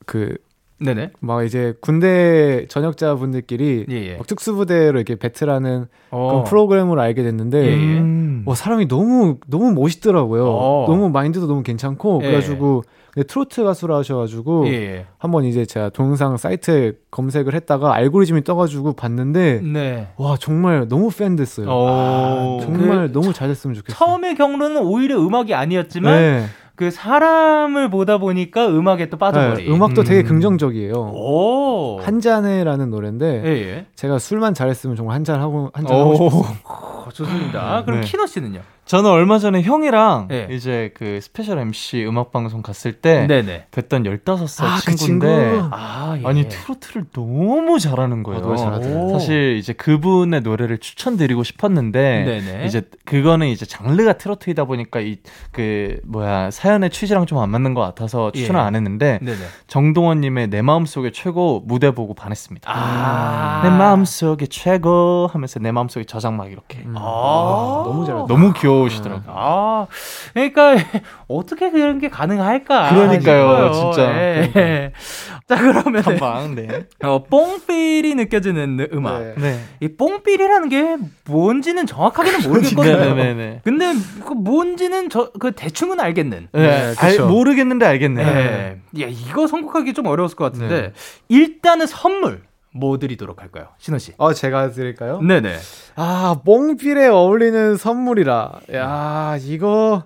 그 네네. 막 이제 군대 전역자 분들끼리 예, 예. 막 특수부대로 이렇게 배틀하는 어. 그런 프로그램을 알게 됐는데 예, 예. 음. 와 사람이 너무 너무 멋있더라고요. 어. 너무 마인드도 너무 괜찮고 예. 그래가지고 트로트 가수라 하셔가지고 예, 한번 이제 제가 동영상 사이트에 검색을 했다가 알고리즘이 떠가지고 봤는데 네. 와 정말 너무 팬 됐어요. 아, 정말 그, 너무 잘 됐으면 좋겠어요. 처음의 경로는 오히려 음악이 아니었지만. 네. 그 사람을 보다 보니까 음악에 또 빠져버리. 네, 음악도 음. 되게 긍정적이에요. 오. 한 잔에라는 노래인데 예, 예. 제가 술만 잘했으면 정말 한 잔 하고 한 잔 하고 싶었어요. 좋습니다. 그럼 네. 키노 씨는요? 저는 얼마 전에 형이랑 네. 이제 그 special MC 음악 방송 갔을 때 네네. 뵀던 15살 아, 그 친구인데 그 아, 예. 니 트로트를 너무 잘하는 거예요. 어, 사실 이제 그분의 노래를 추천드리고 싶었는데 네네. 이제 그거는 이제 장르가 트로트이다 보니까 이 그 뭐야 사연의 취지랑 좀 안 맞는 것 같아서 추천을 예. 안 했는데 네네. 정동원 님의 내 마음속에 최고 무대 보고 반했습니다. 아~ 내 마음속에 최고 하면서 내 마음속에 저장 막 이렇게. 음. 아~ 너무 잘했다. 너무 귀여워 귀여우시더라고요. 아, 그러니까 어떻게 그런 게 가능할까? 그러니까요, 진짜. 네. 자, 그러면 한방 네. 어, 뽕필이 느껴지는 음악. 네. 네. 이 뽕필이라는 게 뭔지는 정확하게는 모르겠거든요. 네, 네, 네, 근데 그 뭔지는 저 그 대충은 알겠는. 네, 알, 모르겠는데 알겠네. 네. 야, 이거 선곡하기 좀 어려웠을 것 같은데 일단은 선물. 뭐 드리도록 할까요? 신원 씨. 어, 제가 드릴까요? 네네. 아, 뽕필에 어울리는 선물이라. 야, 이거.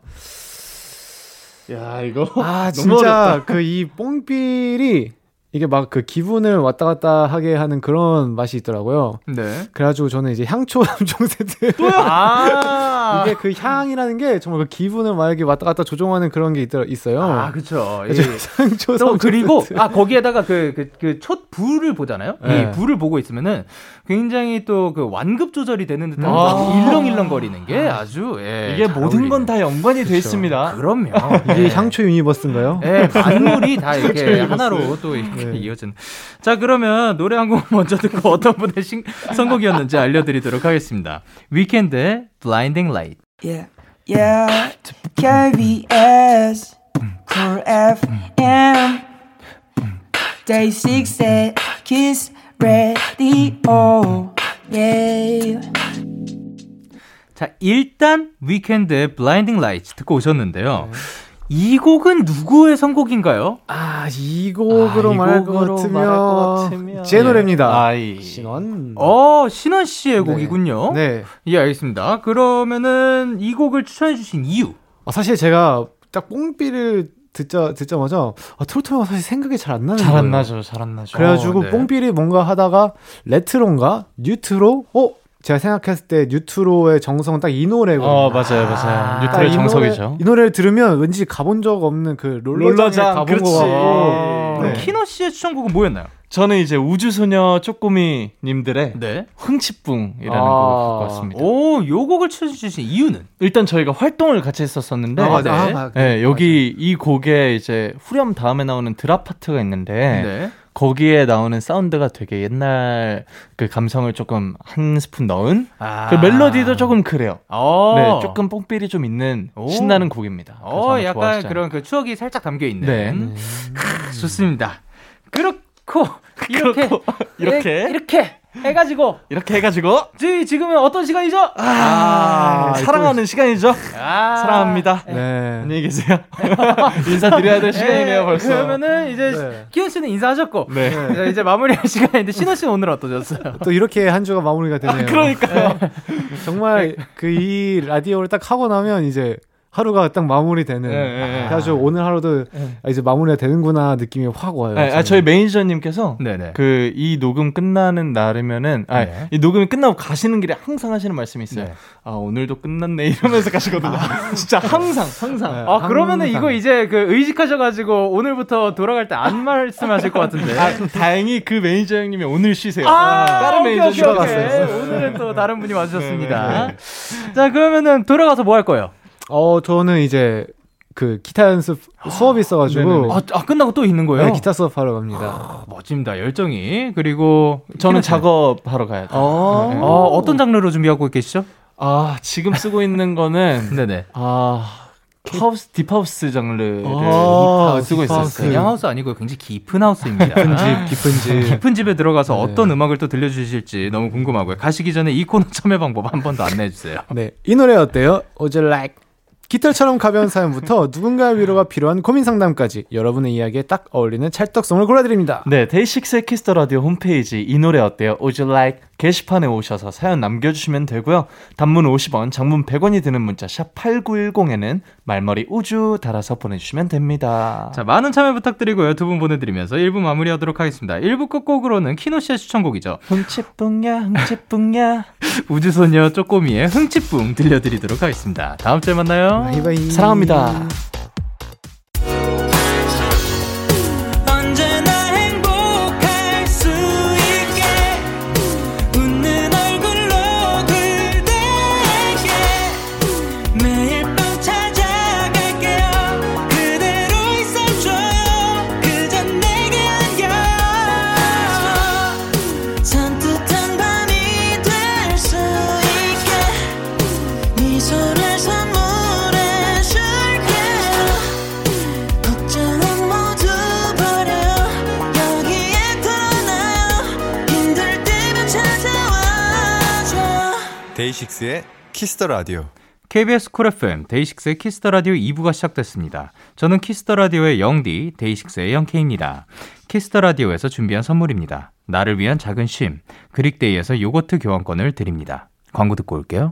야, 이거. 아, 진짜 그 이 뽕필이 이게 막 그 기분을 왔다 갔다 하게 하는 그런 맛이 있더라고요. 네. 그래가지고 저는 이제 향초 3종 세트. 아~ 이게 그 향이라는 게 정말 그 기분을 막 이렇게 왔다 갔다 조종하는 그런 게 있더, 있어요. 아, 그쵸. 예. 3종 그리고. 아, 거기에다가 그, 그, 그, 촛불을 보잖아요? 네. 이 불을 보고 있으면은 굉장히 또 그 완급 조절이 되는 듯한 아~ 일렁일렁 거리는 게 아주, 예. 이게 모든 건 다 연관이 돼 있습니다. 그럼요. 이게 예. 향초 universe인가요? 예, 만물이 다 이렇게 하나로 또 이렇게 네. 이어진. 자, 그러면 노래 한 곡 먼저 듣고 어떤 분의 신, 선곡이었는지 알려드리도록 하겠습니다. 위켄드의 Blinding Light. Yeah, yeah, KBS, Cool FM, Day 6 Kiss Radio, yeah. 자, 일단 위켄드의 Blinding Light 듣고 오셨는데요. 네. 이 곡은 누구의 선곡인가요? 아, 이 곡으로, 아, 말할, 것 같으면, 제 노래입니다. 아이. 신원. 어, 신원 씨의 네. 곡이군요. 네. 예, 알겠습니다. 그러면은 이 곡을 추천해 주신 이유. 아, 사실 제가 딱 뽕삐를 듣자 듣자마자 아, 트로트가 사실 생각이 잘 안 나는 잘. 안 나죠, 잘 안 나죠. 그래가지고 어, 네. 뽕삐리 뭔가 하다가 레트로인가 뉴트로? 어 제가 생각했을 때 뉴트로의 정성은 딱 이 노래거든요. 어, 맞아요, 맞아요. 아, 뉴트의 이 정석이죠. 노래, 이 노래를 들으면 왠지 가본 적 없는 그 롤러장에 롤러장, 가본. 것 같고. 어, 그럼 네. 키노 씨의 추천곡은 뭐였나요? 저는 이제 우주소녀 쪼꼬미님들의 네. 흥칫뿡이라는 아. 곡을 갖고 왔습니다. 오, 요 곡을 추천해주신 이유는? 일단 저희가 활동을 같이 했었었는데, 아, 네. 아, 아, 네, 여기 이 곡에 이제 후렴 다음에 나오는 drop 파트가 있는데, 네. 거기에 나오는 사운드가 되게 옛날 그 감성을 조금 한 스푼 넣은 아. 그 멜로디도 조금 그래요. 어. 네, 조금 뽕삘이 좀 있는 오. 신나는 곡입니다. 어, 약간 좋아하시지 그런 그 추억이 살짝 담겨 있는. 네. 크, 좋습니다. 그렇고 이렇게 이렇게. 해, 이렇게 해가지고 이렇게 해가지고 저희 지금은 어떤 시간이죠? 아, 사랑하는 시간이죠. 아. 사랑합니다. 네. 안녕히 계세요. 인사드려야 될 시간이네요, 네, 벌써. 그러면은 이제 네. 기현 씨는 인사하셨고 네. 네, 이제 마무리할 시간인데 신호 씨는 오늘 어떠셨어요? 또 이렇게 한 주가 마무리가 되네요. 그러니까요. 정말 그 이 라디오를 딱 하고 나면 이제 하루가 딱 마무리되는. 네, 네, 네. 그래서 오늘 하루도 아, 이제 마무리가 되는구나 느낌이 확 와요. 네, 아. 저희 매니저님께서. 그 이 녹음 끝나는 날이면은 아, 네. 이 녹음이 끝나고 가시는 길에 항상 하시는 말씀이 있어요. 네. 아 오늘도 끝났네 이러면서 가시거든요. 진짜 항상 항상. 네. 아 그러면은 항상. 이거 이제 그 의식하셔가지고 오늘부터 돌아갈 때 안 말씀하실 것 같은데. 아, 다행히 그 매니저 형님이 오늘 쉬세요. 아, 다른 매니저 오케이, 쉬러 오케이. 갔어요. 오늘은 또 다른 분이 와주셨습니다. 네, 자, 그러면은 돌아가서 뭐 할 거예요? 어 저는 이제 그 기타 연습 수업이 있어가지고. 아, 아, 끝나고 또 있는 거예요? 네, 기타 수업하러 갑니다. 아, 멋집니다. 열정이. 그리고 저는. 작업하러 가야 돼요. 어. 네. 어, 어떤 장르로 준비하고 계시죠? 아 지금 쓰고 있는 거는 네네. 아 house deep house 장르를 아, 쓰고 deep house. 있었어요. 그냥 하우스 아니고 굉장히 깊은 house입니다. 깊은 집, 깊은 집. 깊은 집에 들어가서 네. 어떤 음악을 또 들려주실지 너무 궁금하고요. 가시기 전에 이 코너 참여 방법 한 번 더 안내해 주세요. 네, 이 노래 어때요? Would you like? 깃털처럼 가벼운 사연부터 누군가의 위로가 필요한 고민 상담까지 여러분의 이야기에 딱 어울리는 찰떡송을 골라드립니다. 네, 데이식스의 키스 더 라디오 홈페이지 이 노래 어때요? Would you like 게시판에 오셔서 사연 남겨주시면 되고요. 단문 50원, 장문 100원이 드는 문자 샵 #8910에는 말머리 우주 달아서 보내주시면 됩니다. 자, 많은 참여 부탁드리고요. 두 분 보내드리면서 1부 마무리하도록 하겠습니다. 1부 끝곡으로는 키노 씨의 추천곡이죠. 흥칫뿡야, 흥칫뿡야. 우주소녀 쪼꼬미의 흥칫뿡 들려드리도록 하겠습니다. 다음 주에 만나요. 바이바이. 사랑합니다. 데이식스의 키스 더 라디오. KBS 쿨 FM 데이식스의 키스 더 라디오 2부가 시작됐습니다. 저는 키스 더 라디오의 영디 데이식스의 영케이입니다. 키스 더 라디오에서 준비한 선물입니다. 나를 위한 작은 쉼 그릭데이에서 요거트 교환권을 드립니다. 광고 듣고 올게요.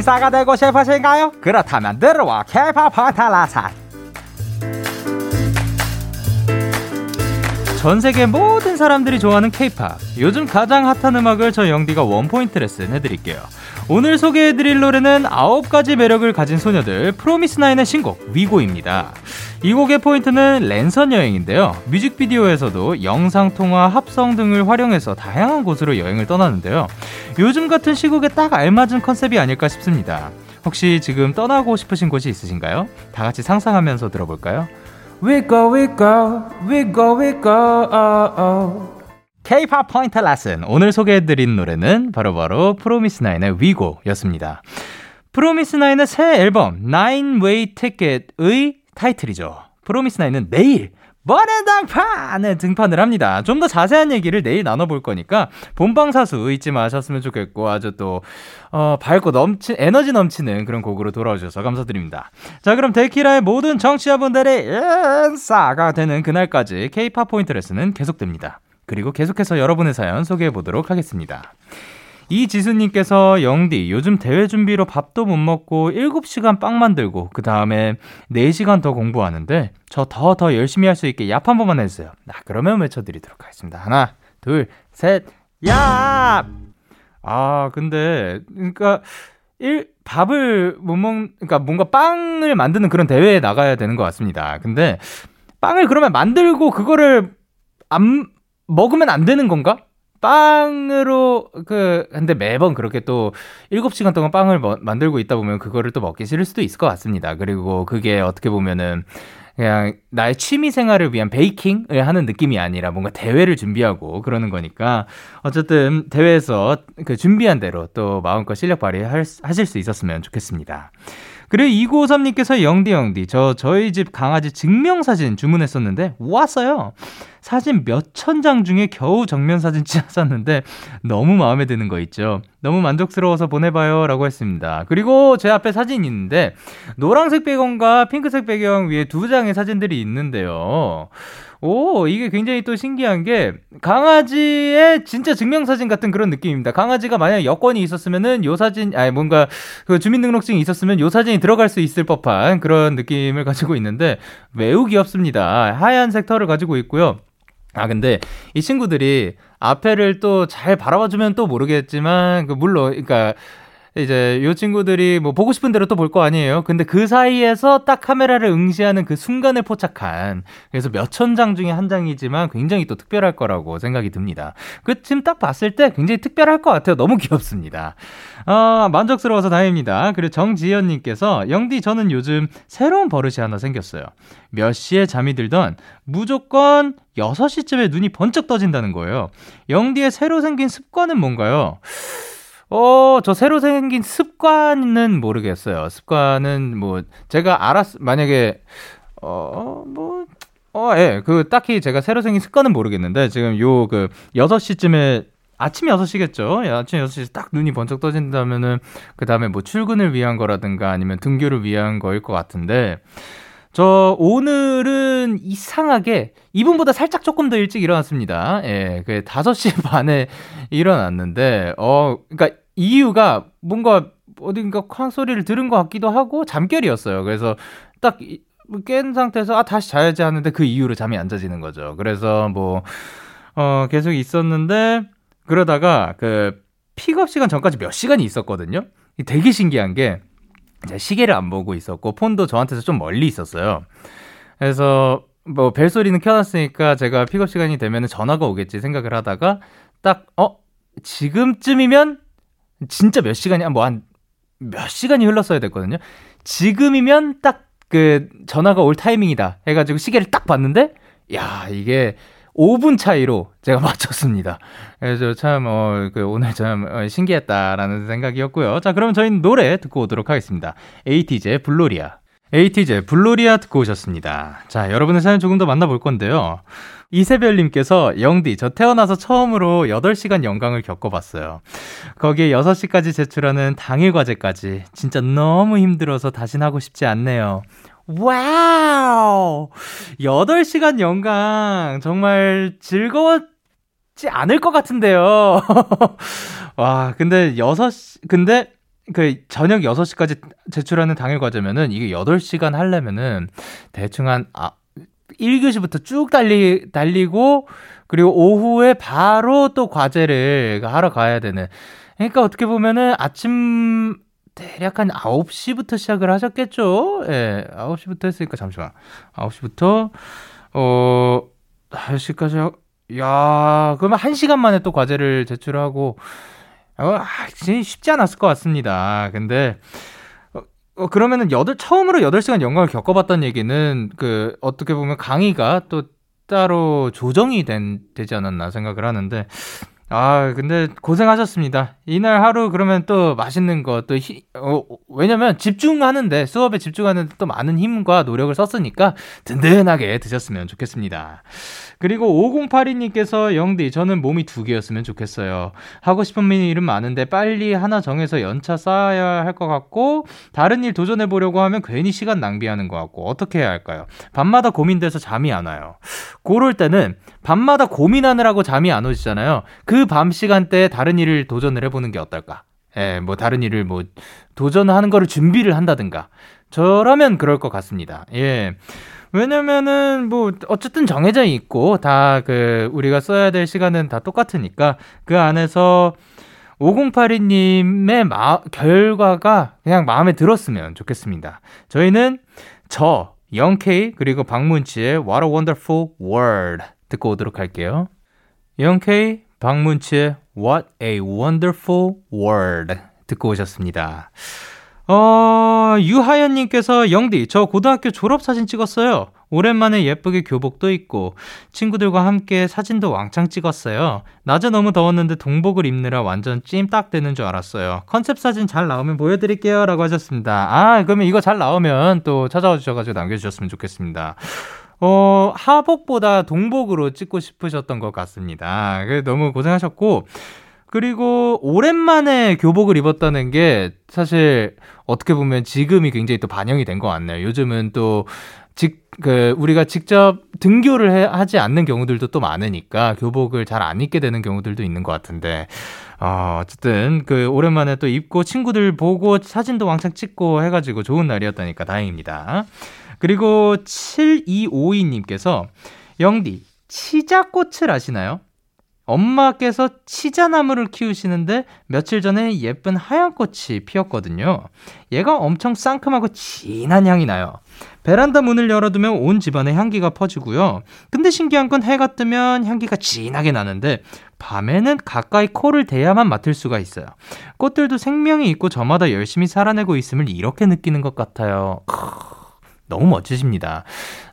인사가 되고 싶으신가요? 그렇다면 들어와 케이팝 파탈라사 전 세계 모든 사람들이 좋아하는 케이팝 요즘 가장 핫한 음악을 저 영디가 원포인트 레슨 해드릴게요 오늘 소개해드릴 노래는 아홉 가지 매력을 가진 소녀들 프로미스나인의 신곡 위고입니다 이 곡의 포인트는 랜선 여행인데요 뮤직비디오에서도 영상통화 합성 등을 활용해서 다양한 곳으로 여행을 떠나는데요 요즘 같은 시국에 딱 알맞은 컨셉이 아닐까 싶습니다. 혹시 지금 떠나고 싶으신 곳이 있으신가요? 다 같이 상상하면서 들어볼까요? We go, we go, we go, we go, oh, oh. K-pop 포인트 레슨. 오늘 소개해드린 노래는 바로바로 프로미스나인의 위고였습니다. 프로미스나인의 새 앨범 Nine Way Ticket의 타이틀이죠. 프로미스나인은 내일 번외당판에 등판을 합니다. 좀 더 자세한 얘기를 내일 나눠볼 거니까 본방사수 잊지 마셨으면 좋겠고 아주 또 어, 밝고 넘치 에너지 넘치는 그런 곡으로 돌아오셔서 감사드립니다. 자 그럼 데키라의 모든 정치자분들의 인싸가 되는 그날까지 K-팝 포인트 레슨은 계속됩니다. 그리고 계속해서 여러분의 사연 소개해 보도록 하겠습니다. 이지수님께서 영디 요즘 대회 준비로 밥도 못 먹고 7시간 빵 만들고 그 다음에 4시간 더 공부하는데 저 더더 열심히 할 수 있게 얍 한 번만 해주세요. 나 그러면 외쳐드리도록 하겠습니다. 하나 둘셋 얍! 아 근데 그러니까 일 밥을 못 먹, 그러니까 뭔가 빵을 만드는 그런 대회에 나가야 되는 것 같습니다. 근데 빵을 그러면 만들고 그거를 안 먹으면 안 되는 건가? 빵으로 그 근데 매번 그렇게 또 7시간 동안 빵을 뭐, 만들고 있다 보면 그거를 또 먹기 싫을 수도 있을 것 같습니다. 그리고 그게 어떻게 보면은 그냥 나의 취미 생활을 위한 베이킹을 하는 느낌이 아니라 뭔가 대회를 준비하고 그러는 거니까 어쨌든 대회에서 그 준비한 대로 또 마음껏 실력 발휘하실 수 있었으면 좋겠습니다. 그리고 2953님께서 영디 영디 저 저희 집 강아지 증명사진 주문했었는데 왔어요. 사진 몇 천 장 중에 겨우 정면 사진 찍었었는데 너무 마음에 드는 거 있죠. 너무 만족스러워서 보내봐요 라고 했습니다. 그리고 제 앞에 사진이 있는데 노란색 배경과 핑크색 배경 위에 두 장의 사진들이 있는데요. 오, 이게 굉장히 또 신기한 게 강아지의 진짜 증명사진 같은 그런 느낌입니다. 강아지가 만약 여권이 있었으면은 요 사진, 아니 뭔가 그 주민등록증이 있었으면 요 사진이 들어갈 수 있을 법한 그런 느낌을 가지고 있는데 매우 귀엽습니다. 하얀색 털을 가지고 있고요. 아, 근데 이 친구들이 앞에를 또 잘 바라봐주면 또 모르겠지만, 그, 물론, 그러니까, 이제 요 친구들이 뭐 보고 싶은 대로 또 볼 거 아니에요. 근데 그 사이에서 딱 카메라를 응시하는 그 순간을 포착한 그래서 몇 천 장 중에 한 장이지만 굉장히 또 특별할 거라고 생각이 듭니다. 그 지금 딱 봤을 때 굉장히 특별할 것 같아요. 너무 귀엽습니다. 아, 만족스러워서 다행입니다. 그리고 정지현 님께서 영디 저는 요즘 새로운 버릇이 하나 생겼어요. 몇 시에 잠이 들던 무조건 6시쯤에 눈이 번쩍 떠진다는 거예요. 영디의 새로 생긴 습관은 뭔가요? 어, 저 새로 생긴 습관은 모르겠어요. 습관은 뭐, 제가 알았, 만약에, 어, 뭐, 어, 예, 그, 딱히 제가 새로 생긴 습관은 모르겠는데, 지금 요, 그, 6시쯤에, 아침 6시겠죠? 예, 아침 6시에 딱 눈이 번쩍 떠진다면은, 그 다음에 뭐 출근을 위한 거라든가 아니면 등교를 위한 거일 것 같은데, 저 오늘은 이상하게 이분보다 살짝 조금 더 일찍 일어났습니다. 예, 그 5시 반에 일어났는데 어 그러니까 이유가 뭔가 어딘가 쾅 소리를 들은 것 같기도 하고 잠결이었어요. 그래서 딱 깬 상태에서 아 다시 자야지 하는데 그 이후로 잠이 안 자지는 거죠. 그래서 뭐 어, 계속 있었는데 그러다가 그 픽업 시간 전까지 몇 시간이 있었거든요. 되게 신기한 게 시계를 안 보고 있었고 폰도 저한테서 좀 멀리 있었어요. 그래서 뭐 벨소리는 켜놨으니까 제가 픽업 시간이 되면 전화가 오겠지 생각을 하다가 딱 어 지금쯤이면 진짜 몇 시간이 뭐한 몇 시간이 흘렀어야 됐거든요. 지금이면 딱 그 전화가 올 타이밍이다 해가지고 시계를 딱 봤는데 야 이게 5분 차이로 제가 맞췄습니다. 그래서 참, 어, 그 오늘 참 어, 신기했다라는 생각이었고요. 자, 그럼 저희는 노래 듣고 오도록 하겠습니다. 에이티제 블로리아. 에이티제 블로리아 듣고 오셨습니다. 자, 여러분의 사연 조금 더 만나볼 건데요. 이세별님께서 영디, 저 태어나서 처음으로 8시간 연강을 겪어봤어요. 거기에 6시까지 제출하는 당일 과제까지 진짜 너무 힘들어서 다신 하고 싶지 않네요. 와우! 8시간 연강 정말 즐거웠지 않을 것 같은데요. 와, 근데 6시, 근데 그 저녁 6시까지 제출하는 당일 과제면은 이게 8시간 하려면은 대충 한 아, 1교시부터 쭉 달리, 달리고, 그리고 오후에 바로 또 과제를 하러 가야 되는. 그러니까 어떻게 보면은 아침 대략 한 9시부터 시작을 하셨겠죠? 예, 9시부터 했으니까 잠시만. 9시부터, 어, 10시까지 하, 야 그러면 1시간 만에 또 과제를 제출하고, 어, 아, 진짜 쉽지 않았을 것 같습니다. 근데, 어, 그러면은 여덟, 처음으로 8시간 연강을 겪어봤다는 얘기는 그 어떻게 보면 강의가 또 따로 조정이 된, 되지 않았나 생각을 하는데 아, 근데 고생하셨습니다. 이날 하루 그러면 또 맛있는 거, 또, 히, 어, 왜냐면 집중하는데, 수업에 집중하는데 또 많은 힘과 노력을 썼으니까 든든하게 드셨으면 좋겠습니다. 그리고 5082님께서 영디, 저는 몸이 두 개였으면 좋겠어요. 하고 싶은 일은 많은데 빨리 하나 정해서 연차 쌓아야 할 것 같고, 다른 일 도전해 보려고 하면 괜히 시간 낭비하는 것 같고, 어떻게 해야 할까요? 밤마다 고민돼서 잠이 안 와요. 그럴 때는 밤마다 고민하느라고 잠이 안 오시잖아요. 그 밤 시간대에 다른 일을 도전을 해보는 게 어떨까? 예, 뭐 다른 일을 뭐 도전하는 거를 준비를 한다든가. 저라면 그럴 것 같습니다. 예. 왜냐면은 뭐 어쨌든 정해져 있고 다 그 우리가 써야 될 시간은 다 똑같으니까 그 안에서 5082님의 마, 결과가 그냥 마음에 들었으면 좋겠습니다. 저희는 저, 영케이, 그리고 박문치의 What a Wonderful World 듣고 오도록 할게요. 영케이, 박문치의 What a Wonderful World 듣고 오셨습니다. 어, 유하연님께서 영디, 저 고등학교 졸업사진 찍었어요. 오랜만에 예쁘게 교복도 입고 친구들과 함께 사진도 왕창 찍었어요. 낮에 너무 더웠는데 동복을 입느라 완전 찜딱 되는 줄 알았어요. 컨셉 사진 잘 나오면 보여드릴게요. 라고 하셨습니다. 아, 그러면 이거 잘 나오면 또 찾아와 주셔가지고 남겨주셨으면 좋겠습니다. 어, 하복보다 동복으로 찍고 싶으셨던 것 같습니다. 너무 고생하셨고, 그리고 오랜만에 교복을 입었다는 게 사실 어떻게 보면 지금이 굉장히 또 반영이 된 것 같네요. 요즘은 또 직, 그, 우리가 직접 등교를 해, 하지 않는 경우들도 또 많으니까 교복을 잘 안 입게 되는 경우들도 있는 것 같은데, 어, 어쨌든 그 오랜만에 또 입고 친구들 보고 사진도 왕창 찍고 해가지고 좋은 날이었다니까 다행입니다. 그리고 7252님께서 영디, 치자꽃을 아시나요? 엄마께서 치자나무를 키우시는데 며칠 전에 예쁜 하얀 꽃이 피었거든요. 얘가 엄청 상큼하고 진한 향이 나요. 베란다 문을 열어두면 온 집안에 향기가 퍼지고요. 근데 신기한 건 해가 뜨면 향기가 진하게 나는데 밤에는 가까이 코를 대야만 맡을 수가 있어요. 꽃들도 생명이 있고 저마다 열심히 살아내고 있음을 이렇게 느끼는 것 같아요. 크으. 너무 멋지십니다.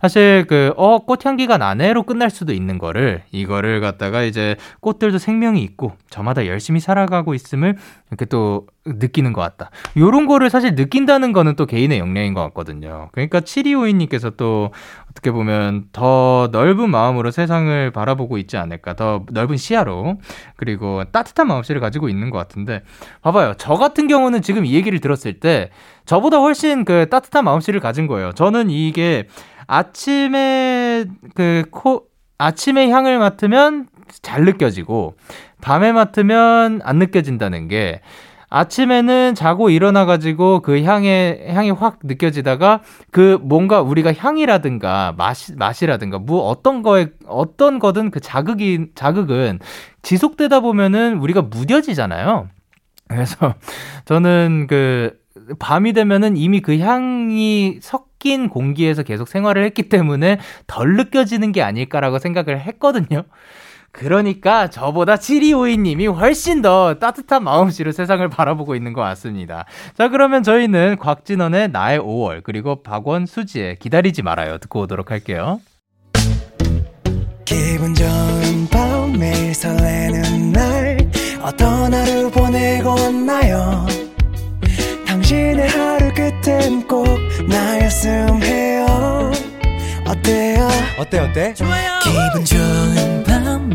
사실 그, 어, 꽃향기가 나네로 끝날 수도 있는 거를, 이거를 갖다가 이제 꽃들도 생명이 있고, 저마다 열심히 살아가고 있음을 이렇게 또 느끼는 것 같다. 요런 거를 사실 느낀다는 거는 또 개인의 역량인 것 같거든요. 그러니까 7252님께서 또 어떻게 보면 더 넓은 마음으로 세상을 바라보고 있지 않을까. 더 넓은 시야로. 그리고 따뜻한 마음씨를 가지고 있는 것 같은데. 봐봐요. 저 같은 경우는 지금 이 얘기를 들었을 때 저보다 훨씬 그 따뜻한 마음씨를 가진 거예요. 저는 이게 아침에 그 코, 아침에 향을 맡으면 잘 느껴지고 밤에 맡으면 안 느껴진다는 게 아침에는 자고 일어나가지고 그 향에, 향이 확 느껴지다가 그 뭔가 우리가 향이라든가 맛, 맛이라든가 뭐 어떤 거에, 어떤 거든 그 자극이, 자극은 지속되다 보면은 우리가 무뎌지잖아요. 그래서 저는 그 밤이 되면은 이미 그 향이 섞인 공기에서 계속 생활을 했기 때문에 덜 느껴지는 게 아닐까라고 생각을 했거든요. 그러니까 저보다 7252님이 훨씬 더 따뜻한 마음씨로 세상을 바라보고 있는 것 같습니다. 자, 그러면 저희는 곽진원의 나의 5월, 그리고 박원 수지의 기다리지 말아요. 듣고 오도록 할게요. 기분 좋은 밤 매일 설레는 날 어떤 하루 보내고 왔나요 당신의 하루 끝엔 꼭 나였음 해요 어때요 어때 어때? 기분 좋은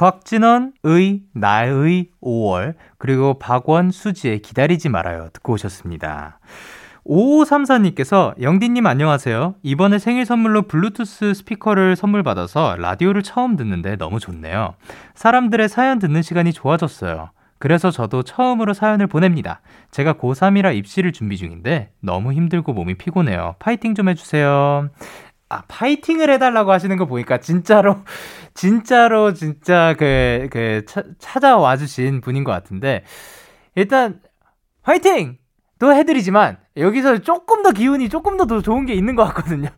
곽진원의 나의 5월 그리고 박원 수지의 기다리지 말아요 듣고 오셨습니다. 5534님께서 영디님 안녕하세요. 이번에 생일 선물로 블루투스 스피커를 선물 받아서 라디오를 처음 듣는데 너무 좋네요. 사람들의 사연 듣는 시간이 좋아졌어요. 그래서 저도 처음으로 사연을 보냅니다. 제가 고3이라 입시를 준비 중인데 너무 힘들고 몸이 피곤해요. 파이팅 좀 해주세요. 아, 파이팅을 해달라고 하시는 거 보니까 진짜로, 진짜로, 진짜 그, 그, 차, 찾아와 주신 분인 것 같은데, 일단, 화이팅! 또 해드리지만 여기서 조금 더 기운이 조금 더, 더 좋은 게 있는 것 같거든요.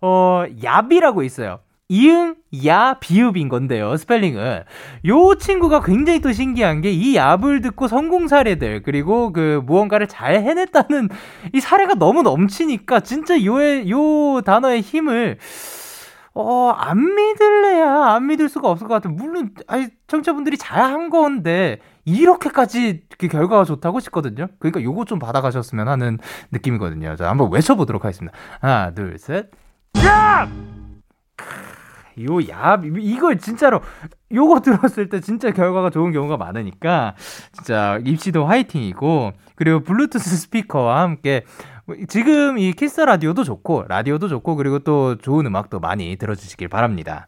어, 얍이라고 있어요. 이응, 야, 비읍인 건데요, 스펠링은. 요 친구가 굉장히 또 신기한 게이 얍을 듣고 성공 사례들, 그리고 그 무언가를 잘 해냈다는 이 사례가 너무 넘치니까 진짜 요의, 요 단어의 힘을 어, 안 믿을래야 안 믿을 수가 없을 것 같아요. 물론, 아니, 청취자분들이 잘한 건데, 이렇게까지 그 결과가 좋다고 싶거든요. 그러니까 요거 좀 받아가셨으면 하는 느낌이거든요. 자, 한번 외쳐보도록 하겠습니다. 하나, 둘, 셋. 야! 요, 야, 이걸 진짜로, 요거 들었을 때 진짜 결과가 좋은 경우가 많으니까, 진짜 입시도 화이팅이고, 그리고 블루투스 스피커와 함께 지금 이 키스 라디오도 좋고 라디오도 좋고 그리고 또 좋은 음악도 많이 들어주시길 바랍니다.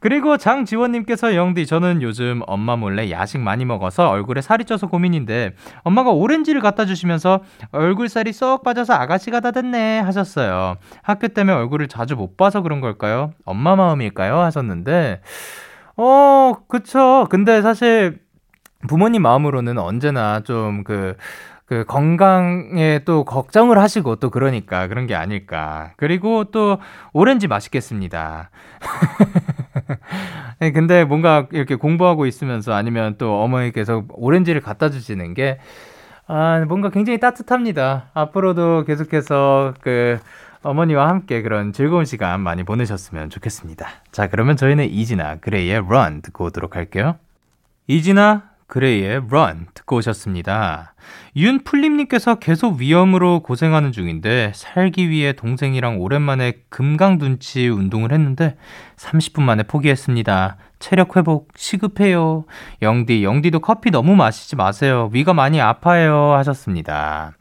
그리고 장지원님께서 영디 저는 요즘 엄마 몰래 야식 많이 먹어서 얼굴에 살이 쪄서 고민인데 엄마가 오렌지를 갖다 주시면서 얼굴살이 쏙 빠져서 아가씨가 다 됐네 하셨어요. 학교 때문에 얼굴을 자주 못 봐서 그런 걸까요? 엄마 마음일까요? 하셨는데 어 그쵸. 근데 사실 부모님 마음으로는 언제나 좀 그 그 건강에 또 걱정을 하시고 또 그러니까 그런 게 아닐까. 그리고 또 오렌지 맛있겠습니다. 네, 근데 뭔가 이렇게 공부하고 있으면서 아니면 또 어머니께서 오렌지를 갖다 주시는 게 아, 뭔가 굉장히 따뜻합니다. 앞으로도 계속해서 그 어머니와 함께 그런 즐거운 시간 많이 보내셨으면 좋겠습니다. 자, 그러면 저희는 이진아 그레이의 Run 듣고 오도록 할게요. 이진아 그레이의 Run 듣고 오셨습니다. 윤풀림님께서 계속 위험으로 고생하는 중인데 살기 위해 동생이랑 오랜만에 금강둔치 운동을 했는데 30분 만에 포기했습니다. 체력 회복 시급해요. 영디, 영디도 커피 너무 마시지 마세요. 위가 많이 아파요. 하셨습니다.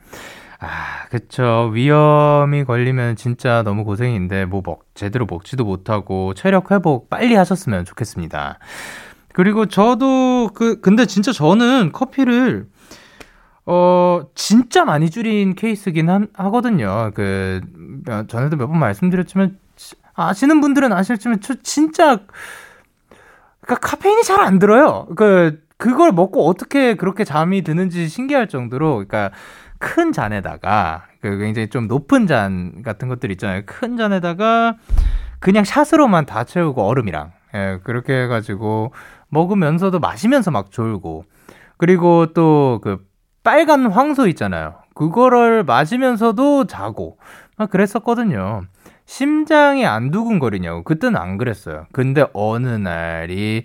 아, 그쵸. 위험이 걸리면 진짜 너무 고생인데, 뭐, 먹, 제대로 먹지도 못하고, 체력 회복 빨리 하셨으면 좋겠습니다. 그리고 저도 그 근데 진짜 저는 커피를 어 진짜 많이 줄인 케이스긴 한, 하거든요. 그 전에도 몇 번 말씀드렸지만 아시는 분들은 아실지만 저 진짜 그러니까 카페인이 잘 안 들어요. 그 그걸 먹고 어떻게 그렇게 잠이 드는지 신기할 정도로 그러니까 큰 잔에다가 그 굉장히 좀 높은 잔 같은 것들 있잖아요. 큰 잔에다가 그냥 샷으로만 다 채우고 얼음이랑 예, 그렇게 해가지고 먹으면서도 마시면서 막 졸고 그리고 또 그 빨간 황소 있잖아요. 그거를 마시면서도 자고 막 그랬었거든요. 심장이 안 두근거리냐고. 그때는 안 그랬어요. 근데 어느 날이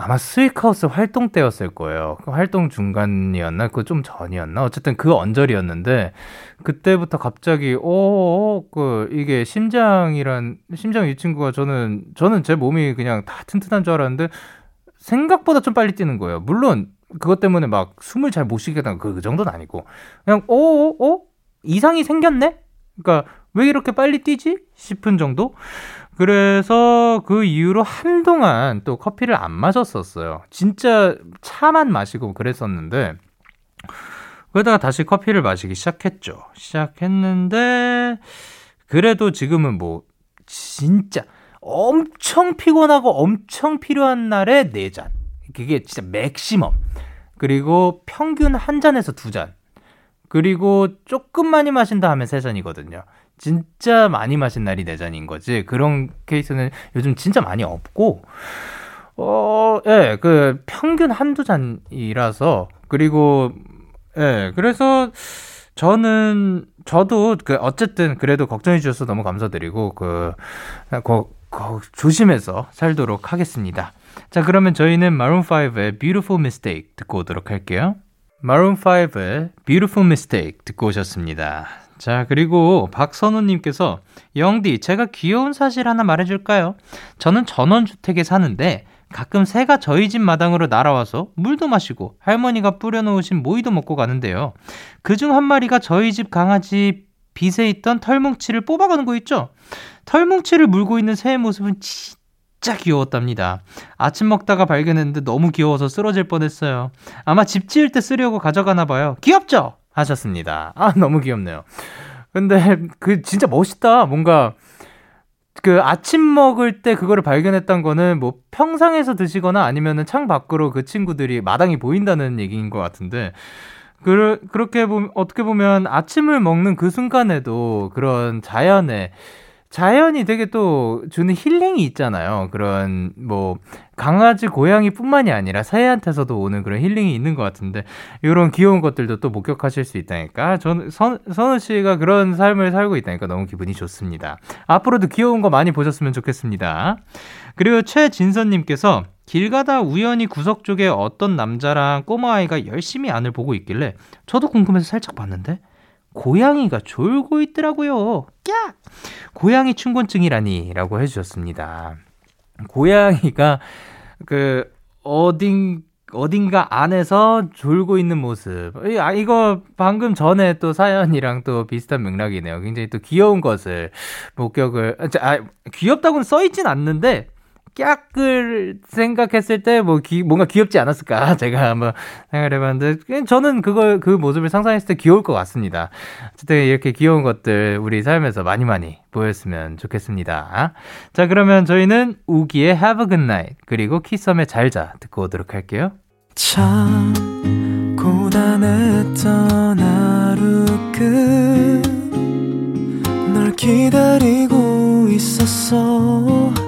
아마 스위카우스 활동 때였을 거예요. 그 활동 중간이었나? 그좀 전이었나? 어쨌든 그 언저리였는데 그때부터 갑자기 오, 어, 그 이게 심장이란 심장 이 친구가 저는 저는 제 몸이 그냥 다 튼튼한 줄 알았는데 생각보다 좀 빨리 뛰는 거예요. 물론 그것 때문에 막 숨을 잘 못 쉬게 되는 그, 그 정도는 아니고 그냥 어, 어, 어? 이상이 생겼네? 그러니까 왜 이렇게 빨리 뛰지? 싶은 정도? 그래서 그 이후로 한동안 또 커피를 안 마셨었어요. 진짜 차만 마시고 그랬었는데 그러다가 다시 커피를 마시기 시작했죠. 시작했는데 그래도 지금은 뭐 진짜 엄청 피곤하고 엄청 필요한 날에 4잔. 그게 진짜 맥시멈. 그리고 평균 한 잔에서 두 잔. 그리고 조금 많이 마신다 하면 세 잔이거든요. 진짜 많이 마신 날이 네 잔인 거지. 그런 케이스는 요즘 진짜 많이 없고, 어, 예, 그 평균 한두 잔이라서, 그리고, 예, 그래서 저는, 저도 그 어쨌든 그래도 걱정해 주셔서 너무 감사드리고, 그, 거, 조심해서 살도록 하겠습니다. 자, 그러면 저희는 마룬5의 Beautiful Mistake 듣고 오도록 할게요. 마룬5의 Beautiful Mistake 듣고 오셨습니다. 자, 그리고 박선우님께서 영디, 제가 귀여운 사실 하나 말해줄까요? 저는 전원주택에 사는데 가끔 새가 저희 집 마당으로 날아와서 물도 마시고 할머니가 뿌려놓으신 모이도 먹고 가는데요. 그중 한 마리가 저희 집 강아지 빗에 있던 털뭉치를 뽑아가는 거 있죠? 털뭉치를 물고 있는 새의 모습은 진짜 귀여웠답니다. 아침 먹다가 발견했는데 너무 귀여워서 쓰러질 뻔했어요. 아마 집 지을 때 쓰려고 가져가나 봐요. 귀엽죠? 하셨습니다. 아, 너무 귀엽네요. 근데 그 진짜 멋있다. 뭔가 그 아침 먹을 때 그거를 발견했던 거는 뭐 평상에서 드시거나 아니면은 창 밖으로 그 친구들이 마당이 보인다는 얘기인 것 같은데 그, 그렇게 보면, 어떻게 보면 아침을 먹는 그 순간에도 그런 자연의 자연이 되게 또 주는 힐링이 있잖아요. 그런 뭐 강아지, 고양이뿐만이 아니라 새한테서도 오는 그런 힐링이 있는 것 같은데 이런 귀여운 것들도 또 목격하실 수 있다니까. 전 선, 선우 씨가 그런 삶을 살고 있다니까 너무 기분이 좋습니다. 앞으로도 귀여운 거 많이 보셨으면 좋겠습니다. 그리고 최진선님께서 길 가다 우연히 구석 쪽에 어떤 남자랑 꼬마 아이가 열심히 안을 보고 있길래 저도 궁금해서 살짝 봤는데 고양이가 졸고 있더라고요. 야! 고양이 충곤증이라니 라고 해주셨습니다. 고양이가 그 어딘 어딘가 안에서 졸고 있는 모습. 아, 이거 방금 전에 또 사연이랑 또 비슷한 맥락이네요. 굉장히 또 귀여운 것을 목격을, 아, 귀엽다고는 써있진 않는데, 깍을 생각했을 때 뭐 뭔가 귀엽지 않았을까 제가 한번 생각을 해봤는데 저는 그걸 그 모습을 상상했을 때 귀여울 것 같습니다. 어쨌든 이렇게 귀여운 것들 우리 삶에서 많이 많이 보였으면 좋겠습니다. 자 그러면 저희는 우기의 Have a Good Night 그리고 키썸의 잘자 듣고 오도록 할게요. 참 고단했던 하루 끝널 기다리고 있었어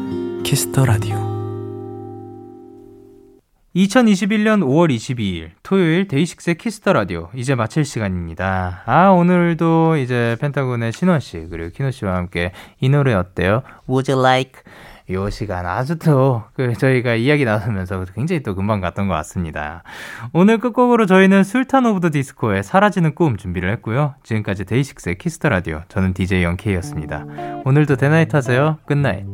키스 더 라디오 2021년 5월 22일 토요일 데이식스의 키스 더 라디오 이제 마칠 시간입니다. 아 오늘도 이제 펜타곤의 신원 씨 그리고 키노 씨와 함께 이 노래 어때요? Would you like? 요 시간 아주 또 그 저희가 이야기 나누면서 굉장히 또 금방 갔던 것 같습니다. 오늘 끝곡으로 저희는 술탄 오브 더 디스코의 사라지는 꿈 준비를 했고요. 지금까지 데이식스의 키스 더 라디오 저는 DJ 영케이였습니다. 오늘도 대나잇 하세요. 끝나잇.